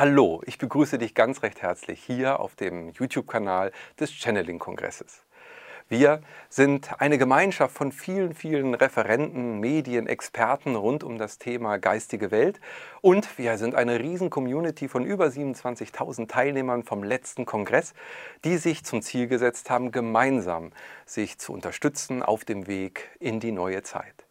Hallo, ich begrüße dich ganz recht herzlich hier auf dem YouTube-Kanal des Channeling-Kongresses. Wir sind eine Gemeinschaft von vielen, vielen Referenten, Medien, Experten rund um das Thema geistige Welt und wir sind eine riesen Community von über 27.000 Teilnehmern vom letzten Kongress, die sich zum Ziel gesetzt haben, gemeinsam sich zu unterstützen auf dem Weg in die neue Zeit.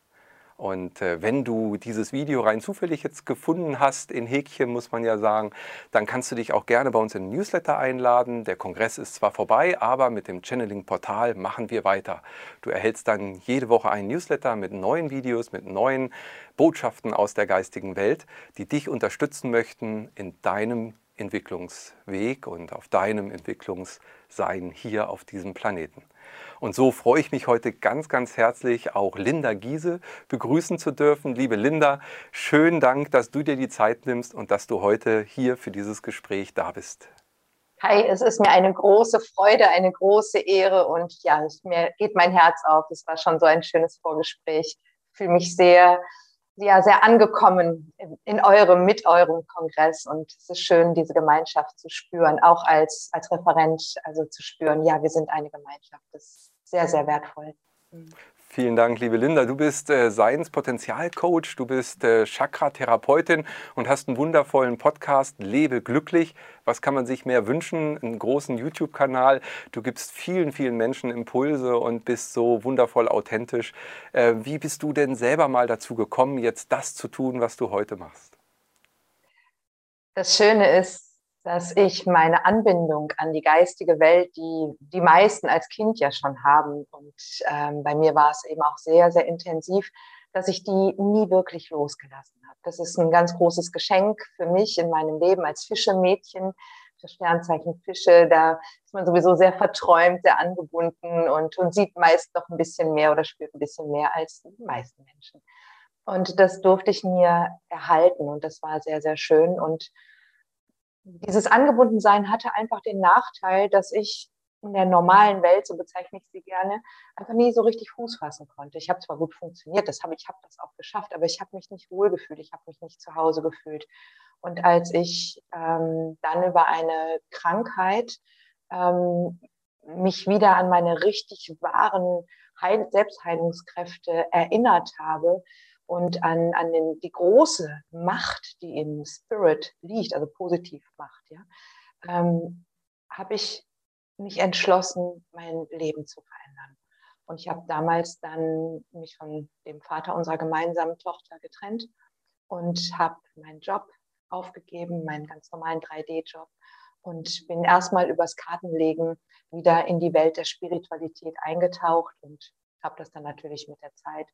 Und äh, wenn du dieses Video rein zufällig jetzt gefunden hast, in Häkchen muss man ja sagen, dann kannst du dich auch gerne bei uns in den Newsletter einladen. Der Kongress ist zwar vorbei, aber mit dem Channeling-Portal machen wir weiter. Du erhältst dann jede Woche einen Newsletter mit neuen Videos, mit neuen Botschaften aus der geistigen Welt, die dich unterstützen möchten in deinem Entwicklungsweg und auf deinem Entwicklungssein hier auf diesem Planeten. Und so freue ich mich heute ganz, ganz herzlich, auch Linda Giese begrüßen zu dürfen. Liebe Linda, schönen Dank, dass du dir die Zeit nimmst und dass du heute hier für dieses Gespräch da bist. Hi, es ist mir eine große Freude, eine große Ehre und ja, mir geht mein Herz auf. Es war schon so ein schönes Vorgespräch. Ich fühle mich sehr, ja, sehr angekommen in eurem, mit eurem Kongress und es ist schön, diese Gemeinschaft zu spüren, auch als, als Referent, also zu spüren, ja, wir sind eine Gemeinschaft. Das sehr, sehr wertvoll. Vielen Dank, liebe Linda. Du bist äh, Science-Potenzial-Coach, du bist äh, Chakra-Therapeutin und hast einen wundervollen Podcast, Lebe glücklich. Was kann man sich mehr wünschen? Einen großen YouTube-Kanal. Du gibst vielen, vielen Menschen Impulse und bist so wundervoll authentisch. Äh, wie bist du denn selber mal dazu gekommen, jetzt das zu tun, was du heute machst? Das Schöne ist, dass ich meine Anbindung an die geistige Welt, die die meisten als Kind ja schon haben, und ähm, bei mir war es eben auch sehr, sehr intensiv, dass ich die nie wirklich losgelassen habe. Das ist ein ganz großes Geschenk für mich in meinem Leben als Fischemädchen. Für Sternzeichen Fische, da ist man sowieso sehr verträumt, sehr angebunden und, und sieht meist noch ein bisschen mehr oder spürt ein bisschen mehr als die meisten Menschen. Und das durfte ich mir erhalten und das war sehr, sehr schön. Und dieses Angebundensein hatte einfach den Nachteil, dass ich in der normalen Welt, so bezeichne ich sie gerne, einfach nie so richtig Fuß fassen konnte. Ich habe zwar gut funktioniert, das habe ich habe das auch geschafft, aber ich habe mich nicht wohlgefühlt, ich habe mich nicht zu Hause gefühlt. Und als ich ähm, dann über eine Krankheit ähm, mich wieder an meine richtig wahren Heil Selbstheilungskräfte erinnert habe, und an, an den, die große Macht, die im Spirit liegt, also positiv Macht, ja, ähm, habe ich mich entschlossen, mein Leben zu verändern. Und ich habe damals dann mich von dem Vater unserer gemeinsamen Tochter getrennt und habe meinen Job aufgegeben, meinen ganz normalen 3D-Job und bin erstmal übers Kartenlegen wieder in die Welt der Spiritualität eingetaucht und habe das dann natürlich mit der Zeit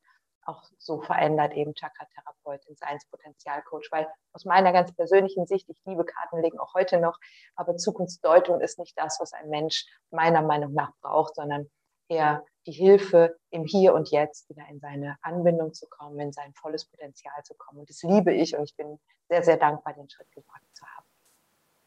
auch so verändert, eben Chakra-Therapeutin, Science-Potenzial-Coach, weil aus meiner ganz persönlichen Sicht, ich liebe Kartenlegen auch heute noch, aber Zukunftsdeutung ist nicht das, was ein Mensch meiner Meinung nach braucht, sondern eher die Hilfe im Hier und Jetzt wieder in seine Anbindung zu kommen, in sein volles Potenzial zu kommen. Und das liebe ich und ich bin sehr, sehr dankbar, den Schritt gewagt zu haben.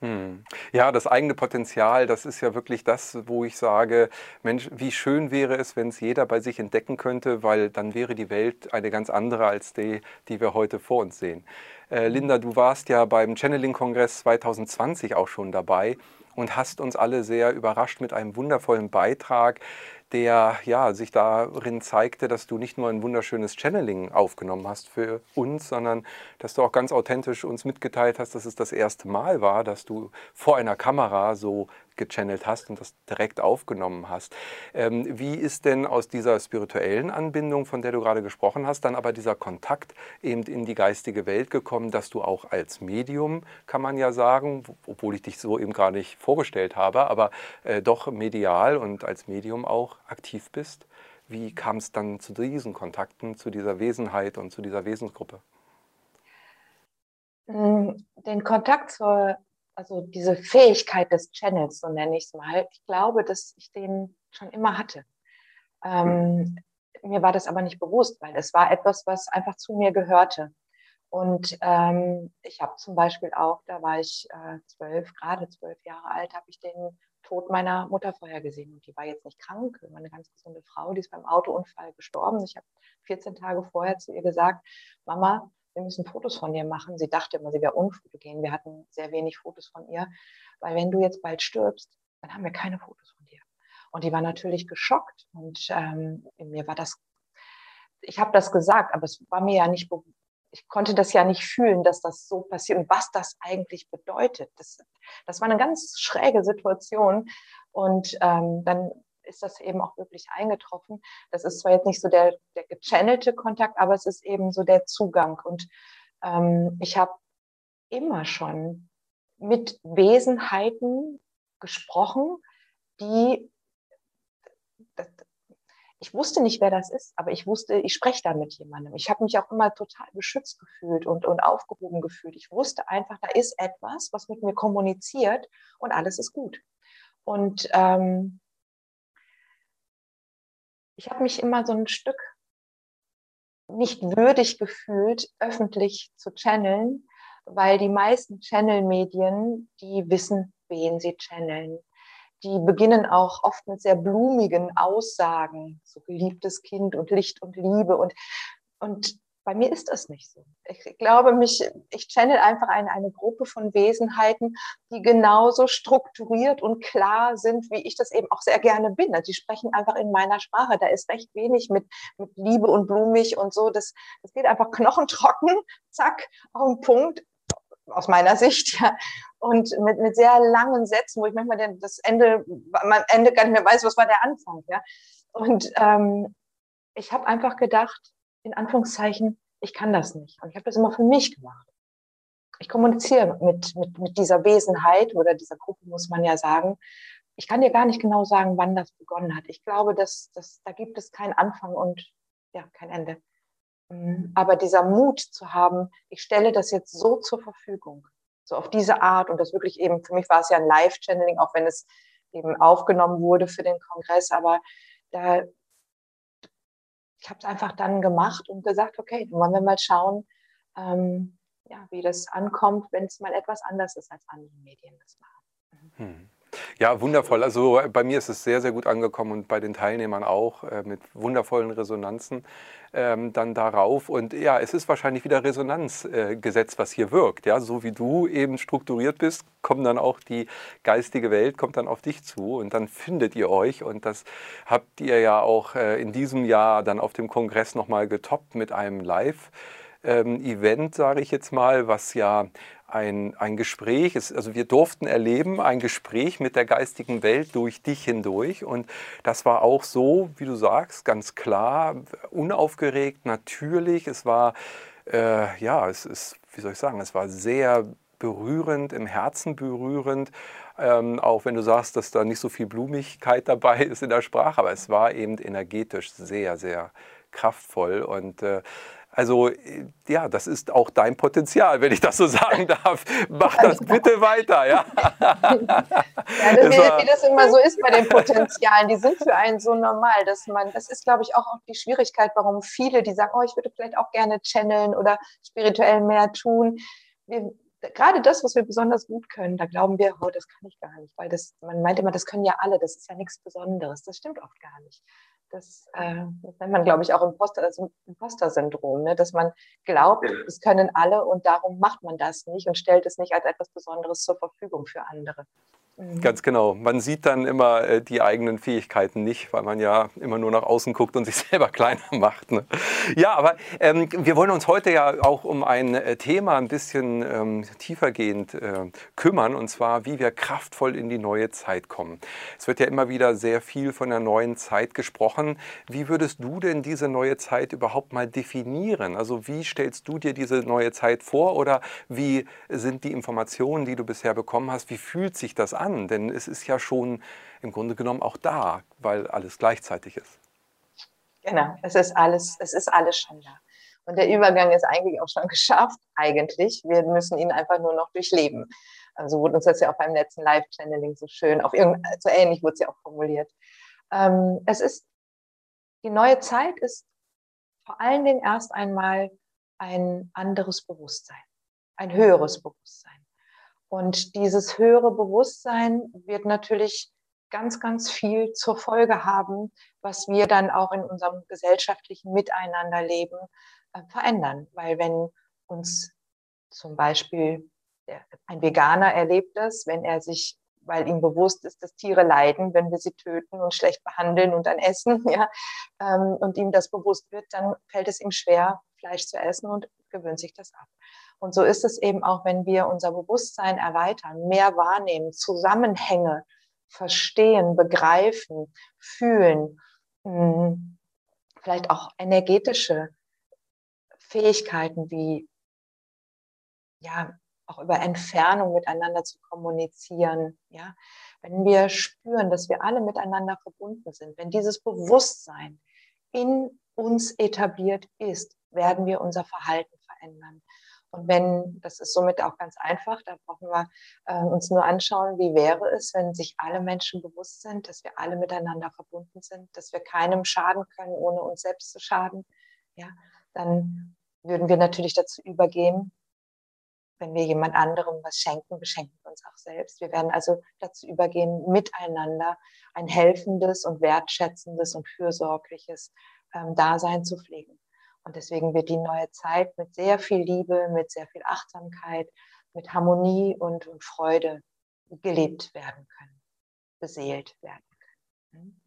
Hm. Ja, das eigene Potenzial, das ist ja wirklich das, wo ich sage, Mensch, wie schön wäre es, wenn es jeder bei sich entdecken könnte, weil dann wäre die Welt eine ganz andere als die, die wir heute vor uns sehen. Äh, Linda, du warst ja beim Channeling-Kongress 2020 auch schon dabei und hast uns alle sehr überrascht mit einem wundervollen Beitrag, der ja, sich darin zeigte, dass du nicht nur ein wunderschönes Channeling aufgenommen hast für uns, sondern dass du auch ganz authentisch uns mitgeteilt hast, dass es das erste Mal war, dass du vor einer Kamera so gechannelt hast und das direkt aufgenommen hast. Ähm, wie ist denn aus dieser spirituellen Anbindung, von der du gerade gesprochen hast, dann aber dieser Kontakt eben in die geistige Welt gekommen, dass du auch als Medium, kann man ja sagen, obwohl ich dich so eben gar nicht vorgestellt habe, aber äh, doch medial und als Medium auch aktiv bist? Wie kam es dann zu diesen Kontakten, zu dieser Wesenheit und zu dieser Wesensgruppe? Den Kontakt zur also diese Fähigkeit des Channels, so nenne ich es mal, ich glaube, dass ich den schon immer hatte. Ähm, mir war das aber nicht bewusst, weil es war etwas, was einfach zu mir gehörte. Und ähm, ich habe zum Beispiel auch, da war ich äh, zwölf, gerade zwölf Jahre alt, habe ich den Tod meiner Mutter vorher gesehen. Und die war jetzt nicht krank, war eine ganz gesunde Frau, die ist beim Autounfall gestorben. Ich habe 14 Tage vorher zu ihr gesagt, Mama, wir müssen Fotos von dir machen. Sie dachte immer, sie wäre unfotogen. Wir hatten sehr wenig Fotos von ihr, weil wenn du jetzt bald stirbst, dann haben wir keine Fotos von dir. Und die war natürlich geschockt und ähm, mir war das, ich habe das gesagt, aber es war mir ja nicht, ich konnte das ja nicht fühlen, dass das so passiert und was das eigentlich bedeutet. Das, das war eine ganz schräge Situation und ähm, dann ist das eben auch wirklich eingetroffen. Das ist zwar jetzt nicht so der, der gechannelte Kontakt, aber es ist eben so der Zugang. Und ähm, ich habe immer schon mit Wesenheiten gesprochen, die, ich wusste nicht, wer das ist, aber ich wusste, ich spreche da mit jemandem. Ich habe mich auch immer total beschützt gefühlt und, und aufgehoben gefühlt. Ich wusste einfach, da ist etwas, was mit mir kommuniziert und alles ist gut. Und ähm, ich habe mich immer so ein Stück nicht würdig gefühlt, öffentlich zu channeln, weil die meisten Channel-Medien, die wissen, wen sie channeln. Die beginnen auch oft mit sehr blumigen Aussagen, so geliebtes Kind und Licht und Liebe und, und bei mir ist das nicht so. Ich glaube, mich, ich channel einfach eine, eine Gruppe von Wesenheiten, die genauso strukturiert und klar sind, wie ich das eben auch sehr gerne bin. Also die sprechen einfach in meiner Sprache. Da ist recht wenig mit, mit Liebe und blumig und so. Das, das geht einfach knochentrocken, zack, auf den Punkt, aus meiner Sicht, ja. Und mit, mit sehr langen Sätzen, wo ich manchmal das Ende, am Ende gar nicht mehr weiß, was war der Anfang, ja. Und ähm, ich habe einfach gedacht, in Anführungszeichen, ich kann das nicht. Und ich habe das immer für mich gemacht. Ich kommuniziere mit, mit, mit dieser Wesenheit oder dieser Gruppe, muss man ja sagen. Ich kann dir gar nicht genau sagen, wann das begonnen hat. Ich glaube, dass, dass da gibt es keinen Anfang und ja, kein Ende. Mhm. Aber dieser Mut zu haben, ich stelle das jetzt so zur Verfügung, so auf diese Art und das wirklich eben, für mich war es ja ein Live-Channeling, auch wenn es eben aufgenommen wurde für den Kongress, aber da, ich habe es einfach dann gemacht und gesagt, okay, dann wollen wir mal schauen, ähm, ja, wie das ankommt, wenn es mal etwas anders ist, als andere Medien das machen. Hm. Ja, wundervoll. Also bei mir ist es sehr, sehr gut angekommen und bei den Teilnehmern auch äh, mit wundervollen Resonanzen ähm, dann darauf. Und ja, es ist wahrscheinlich wieder Resonanzgesetz, äh, was hier wirkt. Ja, so wie du eben strukturiert bist, kommt dann auch die geistige Welt, kommt dann auf dich zu und dann findet ihr euch. Und das habt ihr ja auch äh, in diesem Jahr dann auf dem Kongress nochmal getoppt mit einem Live. Ähm, Event, sage ich jetzt mal, was ja ein, ein Gespräch, ist, also wir durften erleben, ein Gespräch mit der geistigen Welt durch dich hindurch. Und das war auch so, wie du sagst, ganz klar, unaufgeregt, natürlich. Es war, äh, ja, es ist, wie soll ich sagen, es war sehr berührend, im Herzen berührend. Ähm, auch wenn du sagst, dass da nicht so viel Blumigkeit dabei ist in der Sprache, aber es war eben energetisch sehr, sehr kraftvoll und äh, also äh, ja, das ist auch dein Potenzial, wenn ich das so sagen darf. Mach das bitte weiter. Ja, ja das, wie, wie, das immer so ist bei den Potenzialen, die sind für einen so normal, dass man, das ist glaube ich auch die Schwierigkeit, warum viele, die sagen, oh, ich würde vielleicht auch gerne channeln oder spirituell mehr tun. Wir, gerade das, was wir besonders gut können, da glauben wir, oh, das kann ich gar nicht, weil das, man meint immer, das können ja alle, das ist ja nichts Besonderes. Das stimmt oft gar nicht. Das, äh, das nennt man, glaube ich, auch Imposter, also Imposter-Syndrom, ne? dass man glaubt, es können alle und darum macht man das nicht und stellt es nicht als etwas Besonderes zur Verfügung für andere. Mhm. Ganz genau. Man sieht dann immer äh, die eigenen Fähigkeiten nicht, weil man ja immer nur nach außen guckt und sich selber kleiner macht. Ne? Ja, aber ähm, wir wollen uns heute ja auch um ein äh, Thema ein bisschen ähm, tiefergehend äh, kümmern, und zwar, wie wir kraftvoll in die neue Zeit kommen. Es wird ja immer wieder sehr viel von der neuen Zeit gesprochen. Wie würdest du denn diese neue Zeit überhaupt mal definieren? Also wie stellst du dir diese neue Zeit vor oder wie sind die Informationen, die du bisher bekommen hast, wie fühlt sich das an? An, denn es ist ja schon im Grunde genommen auch da, weil alles gleichzeitig ist. Genau, es ist alles, es ist alles schon da. Und der Übergang ist eigentlich auch schon geschafft, eigentlich. Wir müssen ihn einfach nur noch durchleben. Also wurde uns das ja auch beim letzten Live-Channeling so schön, auf so ähnlich wurde es ja auch formuliert. Ähm, es ist, die neue Zeit ist vor allen Dingen erst einmal ein anderes Bewusstsein, ein höheres Bewusstsein. Und dieses höhere Bewusstsein wird natürlich ganz, ganz viel zur Folge haben, was wir dann auch in unserem gesellschaftlichen Miteinanderleben äh, verändern. Weil wenn uns zum Beispiel, ein Veganer erlebt das, wenn er sich weil ihm bewusst ist, dass Tiere leiden, wenn wir sie töten und schlecht behandeln und dann essen, ja, ähm, und ihm das bewusst wird, dann fällt es ihm schwer, Fleisch zu essen und gewöhnt sich das ab. Und so ist es eben auch, wenn wir unser Bewusstsein erweitern, mehr wahrnehmen, Zusammenhänge verstehen, begreifen, fühlen, hm, vielleicht auch energetische Fähigkeiten wie ja, auch über Entfernung miteinander zu kommunizieren. Ja? Wenn wir spüren, dass wir alle miteinander verbunden sind, wenn dieses Bewusstsein in uns etabliert ist, werden wir unser Verhalten verändern. Und wenn, das ist somit auch ganz einfach, da brauchen wir äh, uns nur anschauen, wie wäre es, wenn sich alle Menschen bewusst sind, dass wir alle miteinander verbunden sind, dass wir keinem schaden können, ohne uns selbst zu schaden. Ja, dann würden wir natürlich dazu übergehen, wenn wir jemand anderem was schenken, beschenken wir uns auch selbst. Wir werden also dazu übergehen, miteinander ein helfendes und wertschätzendes und fürsorgliches ähm, Dasein zu pflegen. Und deswegen wird die neue Zeit mit sehr viel Liebe, mit sehr viel Achtsamkeit, mit Harmonie und, und Freude gelebt werden können, beseelt werden können.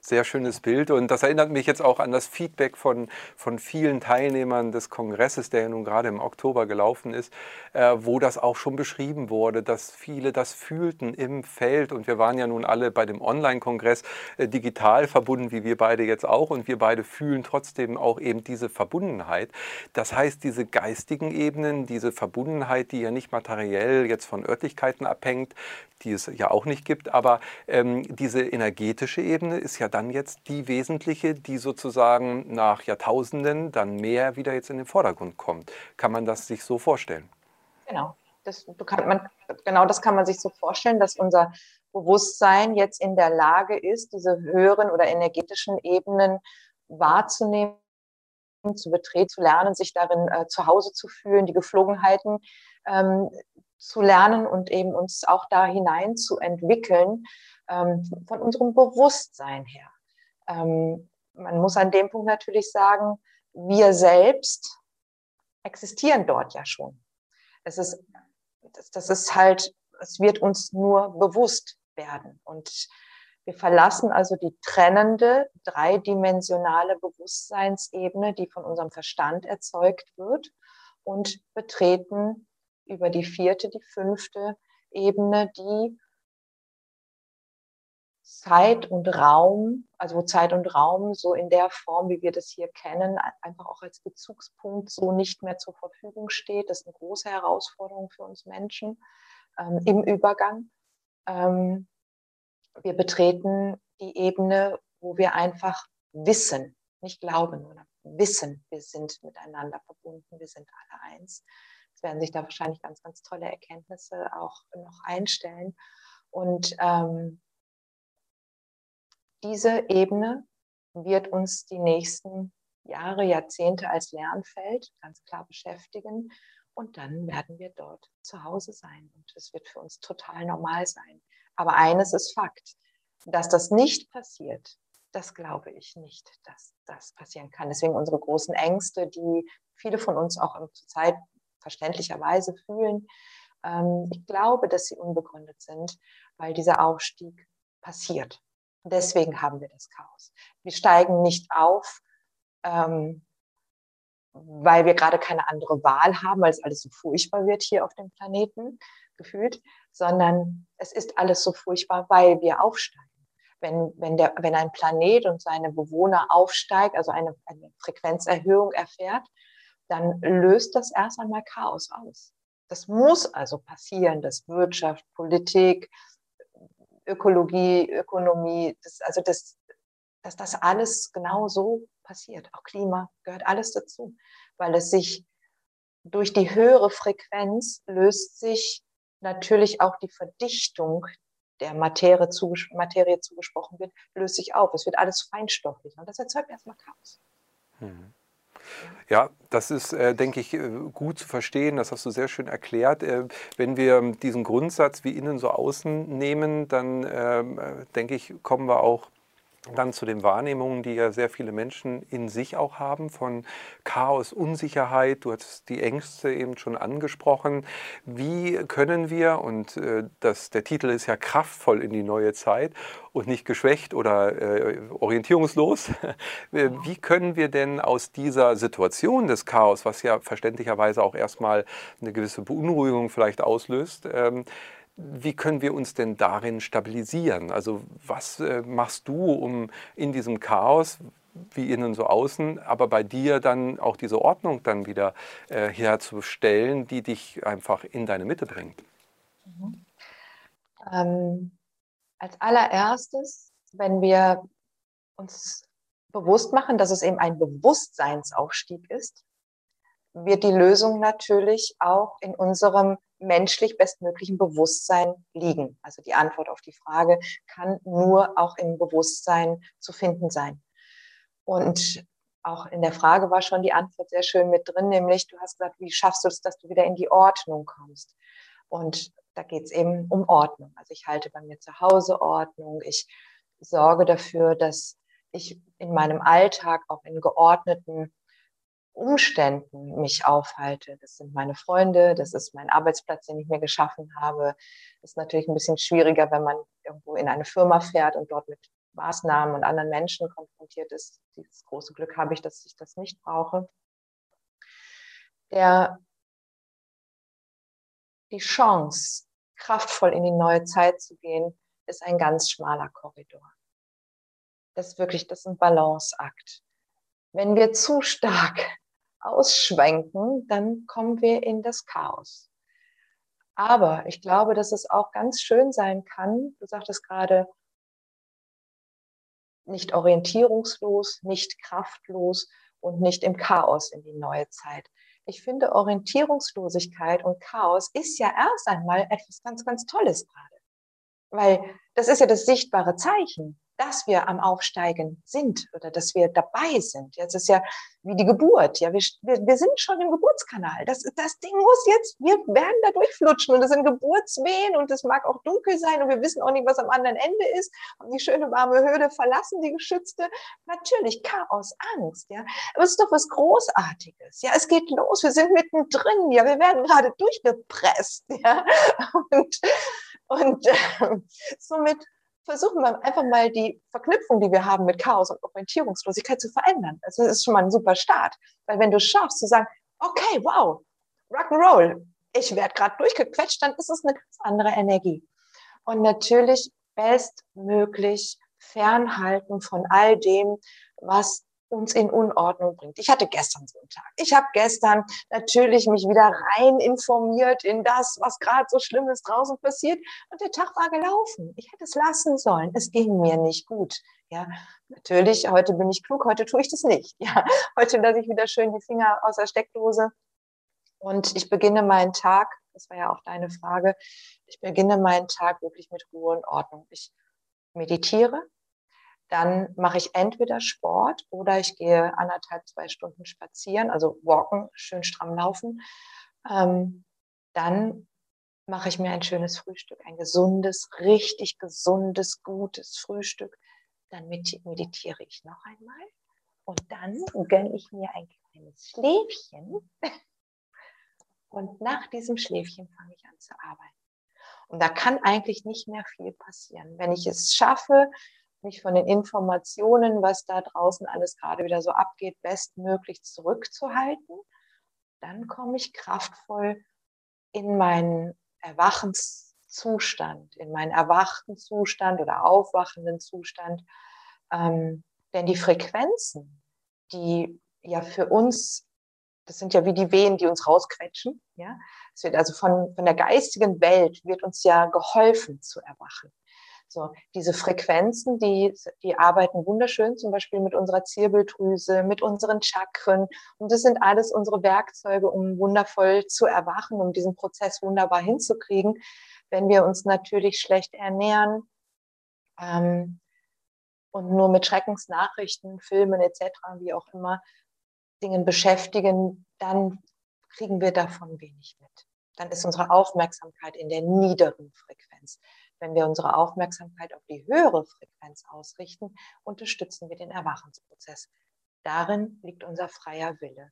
Sehr schönes Bild. Und das erinnert mich jetzt auch an das Feedback von, von vielen Teilnehmern des Kongresses, der ja nun gerade im Oktober gelaufen ist, äh, wo das auch schon beschrieben wurde, dass viele das fühlten im Feld. Und wir waren ja nun alle bei dem Online-Kongress äh, digital verbunden, wie wir beide jetzt auch. Und wir beide fühlen trotzdem auch eben diese Verbundenheit. Das heißt, diese geistigen Ebenen, diese Verbundenheit, die ja nicht materiell jetzt von Örtlichkeiten abhängt, die es ja auch nicht gibt, aber ähm, diese energetische Ebene ist ja dann jetzt die wesentliche, die sozusagen nach Jahrtausenden dann mehr wieder jetzt in den Vordergrund kommt. Kann man das sich so vorstellen? Genau. Das, kann man, genau das kann man sich so vorstellen, dass unser Bewusstsein jetzt in der Lage ist, diese höheren oder energetischen Ebenen wahrzunehmen, zu betreten, zu lernen, sich darin äh, zu Hause zu fühlen, die Geflogenheiten ähm, zu lernen und eben uns auch da hinein zu entwickeln, von unserem Bewusstsein her. Ähm, man muss an dem Punkt natürlich sagen, wir selbst existieren dort ja schon. Es ist, das ist halt, es wird uns nur bewusst werden. Und wir verlassen also die trennende, dreidimensionale Bewusstseinsebene, die von unserem Verstand erzeugt wird, und betreten über die vierte, die fünfte Ebene, die Zeit und Raum, also wo Zeit und Raum so in der Form, wie wir das hier kennen, einfach auch als Bezugspunkt so nicht mehr zur Verfügung steht. Das ist eine große Herausforderung für uns Menschen ähm, im Übergang. Ähm, wir betreten die Ebene, wo wir einfach wissen, nicht glauben, sondern wissen, wir sind miteinander verbunden, wir sind alle eins. Es werden sich da wahrscheinlich ganz, ganz tolle Erkenntnisse auch noch einstellen. Und ähm, diese Ebene wird uns die nächsten Jahre, Jahrzehnte als Lernfeld ganz klar beschäftigen. Und dann werden wir dort zu Hause sein. Und es wird für uns total normal sein. Aber eines ist Fakt, dass das nicht passiert, das glaube ich nicht, dass das passieren kann. Deswegen unsere großen Ängste, die viele von uns auch zurzeit verständlicherweise fühlen. Ähm, ich glaube, dass sie unbegründet sind, weil dieser Aufstieg passiert. Deswegen haben wir das Chaos. Wir steigen nicht auf, ähm, weil wir gerade keine andere Wahl haben, weil es alles so furchtbar wird hier auf dem Planeten gefühlt, sondern es ist alles so furchtbar, weil wir aufsteigen. Wenn, wenn, der, wenn ein Planet und seine Bewohner aufsteigt, also eine, eine Frequenzerhöhung erfährt, dann löst das erst einmal Chaos aus. Das muss also passieren, dass Wirtschaft, Politik, Ökologie, Ökonomie, das, also das, dass das alles genau so passiert. Auch Klima gehört alles dazu, weil es sich durch die höhere Frequenz löst sich natürlich auch die Verdichtung der Materie, zuges Materie zugesprochen wird, löst sich auf. Es wird alles feinstofflich und das erzeugt erstmal Chaos. Mhm. Ja, das ist, äh, denke ich, äh, gut zu verstehen. Das hast du sehr schön erklärt. Äh, wenn wir diesen Grundsatz wie innen so außen nehmen, dann ähm, äh, denke ich, kommen wir auch dann zu den Wahrnehmungen, die ja sehr viele Menschen in sich auch haben, von Chaos, Unsicherheit. Du hast die Ängste eben schon angesprochen. Wie können wir, und äh, das, der Titel ist ja kraftvoll in die neue Zeit und nicht geschwächt oder äh, orientierungslos, wie können wir denn aus dieser Situation des Chaos, was ja verständlicherweise auch erstmal eine gewisse Beunruhigung vielleicht auslöst, ähm, wie können wir uns denn darin stabilisieren? Also was äh, machst du, um in diesem Chaos, wie innen so außen, aber bei dir dann auch diese Ordnung dann wieder äh, herzustellen, die dich einfach in deine Mitte bringt? Mhm. Ähm, als allererstes, wenn wir uns bewusst machen, dass es eben ein Bewusstseinsaufstieg ist, wird die Lösung natürlich auch in unserem menschlich bestmöglichen Bewusstsein liegen. Also die Antwort auf die Frage kann nur auch im Bewusstsein zu finden sein. Und auch in der Frage war schon die Antwort sehr schön mit drin, nämlich du hast gesagt, wie schaffst du es, dass du wieder in die Ordnung kommst? Und da geht es eben um Ordnung. Also ich halte bei mir zu Hause Ordnung. Ich sorge dafür, dass ich in meinem Alltag auch in geordneten Umständen mich aufhalte. Das sind meine Freunde, das ist mein Arbeitsplatz, den ich mir geschaffen habe. Das ist natürlich ein bisschen schwieriger, wenn man irgendwo in eine Firma fährt und dort mit Maßnahmen und anderen Menschen konfrontiert ist. Dieses große Glück habe ich, dass ich das nicht brauche. Der, die Chance, kraftvoll in die neue Zeit zu gehen, ist ein ganz schmaler Korridor. Das ist wirklich, das ist ein Balanceakt. Wenn wir zu stark ausschwenken, dann kommen wir in das Chaos. Aber ich glaube, dass es auch ganz schön sein kann, du sagtest gerade, nicht orientierungslos, nicht kraftlos und nicht im Chaos in die neue Zeit. Ich finde, Orientierungslosigkeit und Chaos ist ja erst einmal etwas ganz, ganz Tolles gerade. Weil das ist ja das sichtbare Zeichen dass wir am Aufsteigen sind oder dass wir dabei sind. Jetzt ist ja wie die Geburt. Ja, wir, wir, wir sind schon im Geburtskanal. Das, das Ding muss jetzt, wir werden da durchflutschen und es sind Geburtswehen und es mag auch dunkel sein und wir wissen auch nicht, was am anderen Ende ist. Und die schöne warme Höhle verlassen, die geschützte. Natürlich Chaos, Angst. Ja, aber es ist doch was Großartiges. Ja, es geht los. Wir sind mittendrin. Ja, wir werden gerade durchgepresst. Ja, und, und äh, somit versuchen wir einfach mal die Verknüpfung, die wir haben mit Chaos und Orientierungslosigkeit zu verändern. Also das ist schon mal ein super Start. Weil wenn du schaffst zu sagen, okay, wow, Rock'n'Roll, ich werde gerade durchgequetscht, dann ist es eine ganz andere Energie. Und natürlich bestmöglich fernhalten von all dem, was uns in Unordnung bringt. Ich hatte gestern so einen Tag. Ich habe gestern natürlich mich wieder rein informiert in das, was gerade so Schlimmes draußen passiert. Und der Tag war gelaufen. Ich hätte es lassen sollen. Es ging mir nicht gut. Ja, natürlich, heute bin ich klug, heute tue ich das nicht. Ja, heute lasse ich wieder schön die Finger aus der Steckdose. Und ich beginne meinen Tag, das war ja auch deine Frage, ich beginne meinen Tag wirklich mit Ruhe und Ordnung. Ich meditiere, dann mache ich entweder Sport oder ich gehe anderthalb, zwei Stunden spazieren, also walken, schön stramm laufen. Ähm, dann mache ich mir ein schönes Frühstück, ein gesundes, richtig gesundes, gutes Frühstück. Dann meditiere ich noch einmal und dann gönne ich mir ein kleines Schläfchen. Und nach diesem Schläfchen fange ich an zu arbeiten. Und da kann eigentlich nicht mehr viel passieren. Wenn ich es schaffe, mich von den Informationen, was da draußen alles gerade wieder so abgeht, bestmöglich zurückzuhalten, dann komme ich kraftvoll in meinen Erwachenszustand, in meinen erwachten Zustand oder aufwachenden Zustand. Ähm, denn die Frequenzen, die ja für uns, das sind ja wie die Wehen, die uns rausquetschen, ja. Es wird also von, von der geistigen Welt wird uns ja geholfen zu erwachen. So, diese Frequenzen, die, die arbeiten wunderschön, zum Beispiel mit unserer Zirbeldrüse, mit unseren Chakren. Und das sind alles unsere Werkzeuge, um wundervoll zu erwachen, um diesen Prozess wunderbar hinzukriegen. Wenn wir uns natürlich schlecht ernähren ähm, und nur mit Schreckensnachrichten, Filmen etc., wie auch immer, Dingen beschäftigen, dann kriegen wir davon wenig mit. Dann ist unsere Aufmerksamkeit in der niederen Frequenz. Wenn wir unsere Aufmerksamkeit auf die höhere Frequenz ausrichten, unterstützen wir den Erwachensprozess. Darin liegt unser freier Wille.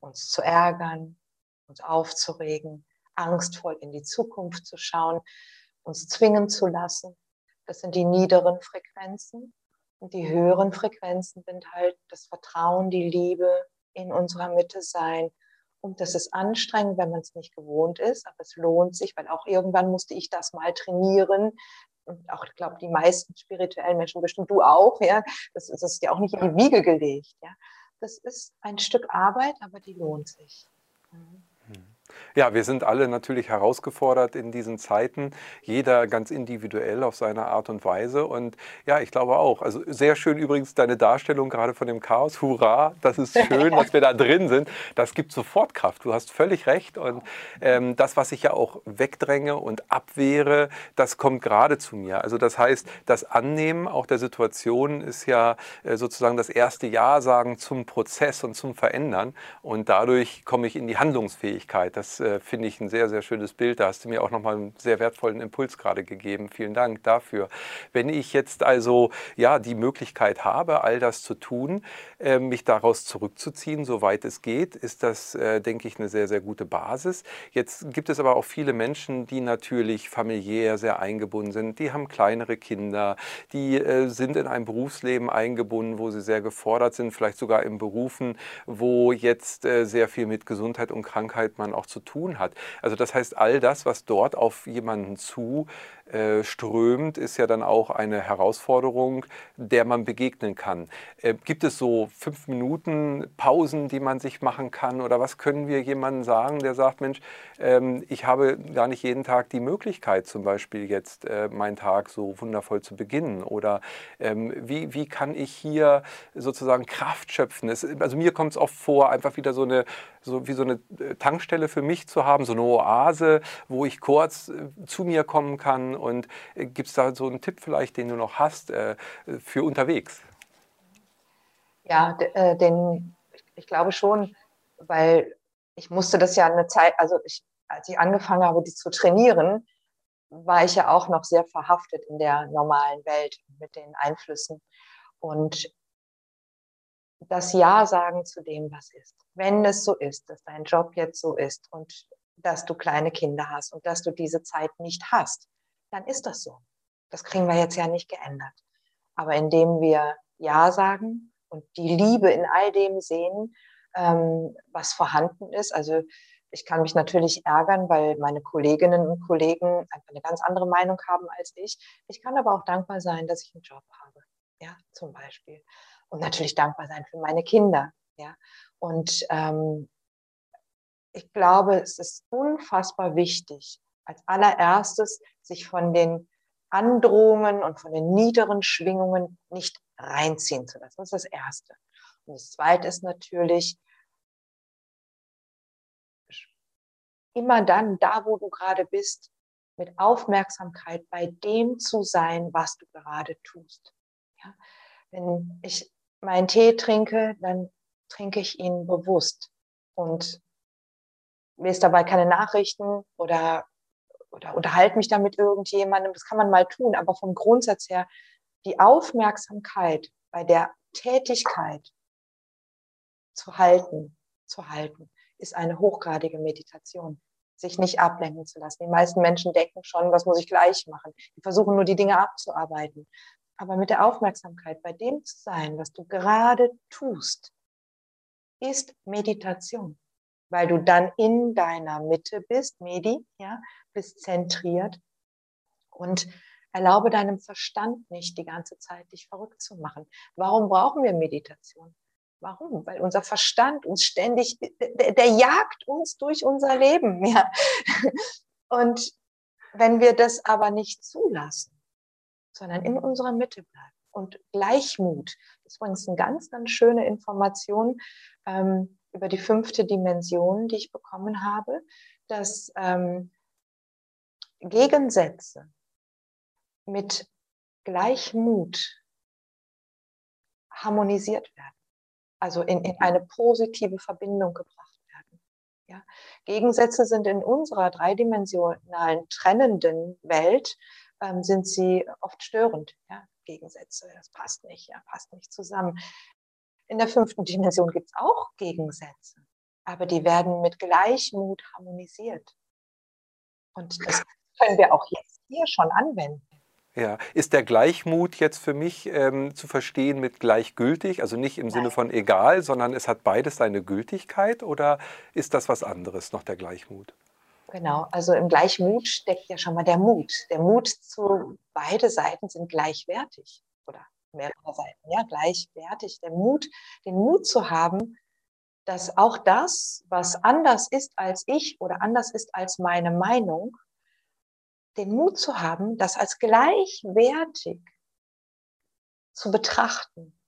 Uns zu ärgern, uns aufzuregen, angstvoll in die Zukunft zu schauen, uns zwingen zu lassen. Das sind die niederen Frequenzen. Und die höheren Frequenzen sind halt das Vertrauen, die Liebe in unserer Mitte sein. Und das ist anstrengend, wenn man es nicht gewohnt ist, aber es lohnt sich, weil auch irgendwann musste ich das mal trainieren. Und auch, ich glaube, die meisten spirituellen Menschen, bestimmt du auch, ja, das, das ist ja auch nicht in die Wiege gelegt. Ja. Das ist ein Stück Arbeit, aber die lohnt sich. Mhm. Ja, wir sind alle natürlich herausgefordert in diesen Zeiten, jeder ganz individuell auf seine Art und Weise. Und ja, ich glaube auch, also sehr schön übrigens deine Darstellung gerade von dem Chaos. Hurra, das ist schön, dass wir da drin sind. Das gibt sofort Kraft. Du hast völlig recht. Und ähm, das, was ich ja auch wegdränge und abwehre, das kommt gerade zu mir. Also das heißt, das Annehmen auch der Situation ist ja äh, sozusagen das erste Ja sagen zum Prozess und zum Verändern. Und dadurch komme ich in die Handlungsfähigkeit. Das äh, finde ich ein sehr, sehr schönes Bild. Da hast du mir auch nochmal einen sehr wertvollen Impuls gerade gegeben. Vielen Dank dafür. Wenn ich jetzt also ja die Möglichkeit habe, all das zu tun, äh, mich daraus zurückzuziehen, soweit es geht, ist das, äh, denke ich, eine sehr, sehr gute Basis. Jetzt gibt es aber auch viele Menschen, die natürlich familiär sehr eingebunden sind. Die haben kleinere Kinder, die äh, sind in ein Berufsleben eingebunden, wo sie sehr gefordert sind, vielleicht sogar in Berufen, wo jetzt äh, sehr viel mit Gesundheit und Krankheit man auch zu tun hat. Also das heißt, all das, was dort auf jemanden zu strömt, ist ja dann auch eine Herausforderung, der man begegnen kann. Äh, gibt es so fünf Minuten Pausen, die man sich machen kann? Oder was können wir jemandem sagen, der sagt, Mensch, ähm, ich habe gar nicht jeden Tag die Möglichkeit, zum Beispiel jetzt äh, meinen Tag so wundervoll zu beginnen? Oder ähm, wie, wie kann ich hier sozusagen Kraft schöpfen? Also mir kommt es oft vor, einfach wieder so eine, so wie so eine Tankstelle für mich zu haben, so eine Oase, wo ich kurz zu mir kommen kann und äh, gibt es da so einen Tipp vielleicht, den du noch hast äh, für unterwegs? Ja, äh, den, ich glaube schon, weil ich musste das ja eine Zeit, also ich, als ich angefangen habe, die zu trainieren, war ich ja auch noch sehr verhaftet in der normalen Welt mit den Einflüssen. Und das Ja sagen zu dem, was ist. Wenn es so ist, dass dein Job jetzt so ist und dass du kleine Kinder hast und dass du diese Zeit nicht hast, dann ist das so. Das kriegen wir jetzt ja nicht geändert. Aber indem wir Ja sagen und die Liebe in all dem sehen, ähm, was vorhanden ist, also ich kann mich natürlich ärgern, weil meine Kolleginnen und Kollegen einfach eine ganz andere Meinung haben als ich. Ich kann aber auch dankbar sein, dass ich einen Job habe, ja, zum Beispiel. Und natürlich dankbar sein für meine Kinder, ja. Und ähm, ich glaube, es ist unfassbar wichtig, als allererstes sich von den Androhungen und von den niederen Schwingungen nicht reinziehen zu lassen. Das ist das Erste. Und das Zweite ist natürlich, immer dann, da wo du gerade bist, mit Aufmerksamkeit bei dem zu sein, was du gerade tust. Ja? Wenn ich meinen Tee trinke, dann trinke ich ihn bewusst und lese dabei keine Nachrichten oder oder unterhalte mich da mit irgendjemandem. Das kann man mal tun, aber vom Grundsatz her, die Aufmerksamkeit bei der Tätigkeit zu halten, zu halten, ist eine hochgradige Meditation. Sich nicht ablenken zu lassen. Die meisten Menschen denken schon, was muss ich gleich machen? Die versuchen nur die Dinge abzuarbeiten. Aber mit der Aufmerksamkeit bei dem zu sein, was du gerade tust, ist Meditation weil du dann in deiner Mitte bist, Medi, ja, bist zentriert und erlaube deinem Verstand nicht die ganze Zeit dich verrückt zu machen. Warum brauchen wir Meditation? Warum? Weil unser Verstand uns ständig, der, der jagt uns durch unser Leben, ja. Und wenn wir das aber nicht zulassen, sondern in unserer Mitte bleiben und Gleichmut, das ist übrigens eine ganz, ganz schöne Information, ähm, über die fünfte Dimension, die ich bekommen habe, dass ähm, Gegensätze mit Gleichmut harmonisiert werden, also in, in eine positive Verbindung gebracht werden. Ja? Gegensätze sind in unserer dreidimensionalen trennenden Welt ähm, sind sie oft störend. Ja? Gegensätze, das passt nicht, ja, passt nicht zusammen. In der fünften Dimension gibt es auch Gegensätze, aber die werden mit Gleichmut harmonisiert. Und das können wir auch jetzt hier schon anwenden. Ja, ist der Gleichmut jetzt für mich ähm, zu verstehen mit gleichgültig, also nicht im Nein. Sinne von egal, sondern es hat beides seine Gültigkeit oder ist das was anderes noch der Gleichmut? Genau, also im Gleichmut steckt ja schon mal der Mut. Der Mut zu beide Seiten sind gleichwertig oder mehrere Seiten, ja, gleichwertig. Der Mut, den Mut zu haben, dass auch das, was anders ist als ich oder anders ist als meine Meinung, den Mut zu haben, das als gleichwertig zu betrachten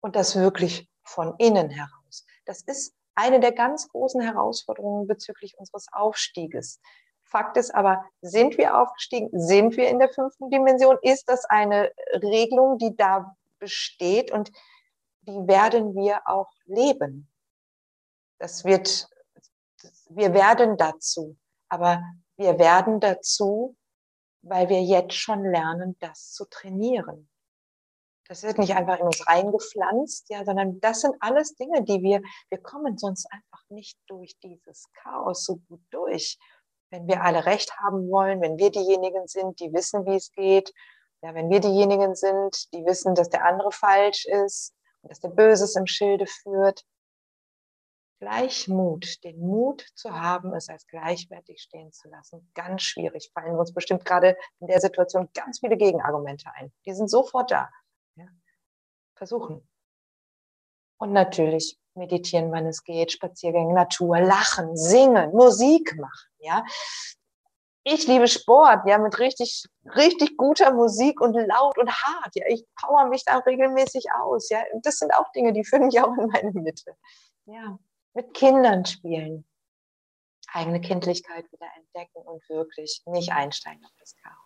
und das wirklich von innen heraus. Das ist eine der ganz großen Herausforderungen bezüglich unseres Aufstieges. Fakt ist aber, sind wir aufgestiegen? Sind wir in der fünften Dimension? Ist das eine Regelung, die da besteht und die werden wir auch leben? Das wird, wir werden dazu, aber wir werden dazu, weil wir jetzt schon lernen, das zu trainieren. Das wird nicht einfach in uns reingepflanzt, ja, sondern das sind alles Dinge, die wir, wir kommen sonst einfach nicht durch dieses Chaos so gut durch. Wenn wir alle Recht haben wollen, wenn wir diejenigen sind, die wissen, wie es geht, ja, wenn wir diejenigen sind, die wissen, dass der andere falsch ist und dass der Böses im Schilde führt, Gleichmut, den Mut zu haben, es als gleichwertig stehen zu lassen, ganz schwierig. Fallen uns bestimmt gerade in der Situation ganz viele Gegenargumente ein. Die sind sofort da. Ja. Versuchen. Und natürlich meditieren, wann es geht, Spaziergänge, Natur, lachen, singen, Musik machen. Ja. Ich liebe Sport, ja, mit richtig, richtig guter Musik und laut und hart. Ja, ich power mich da regelmäßig aus. Ja, das sind auch Dinge, die führen mich auch in meine Mitte. Ja, mit Kindern spielen, eigene Kindlichkeit wieder entdecken und wirklich nicht einsteigen auf das Chaos.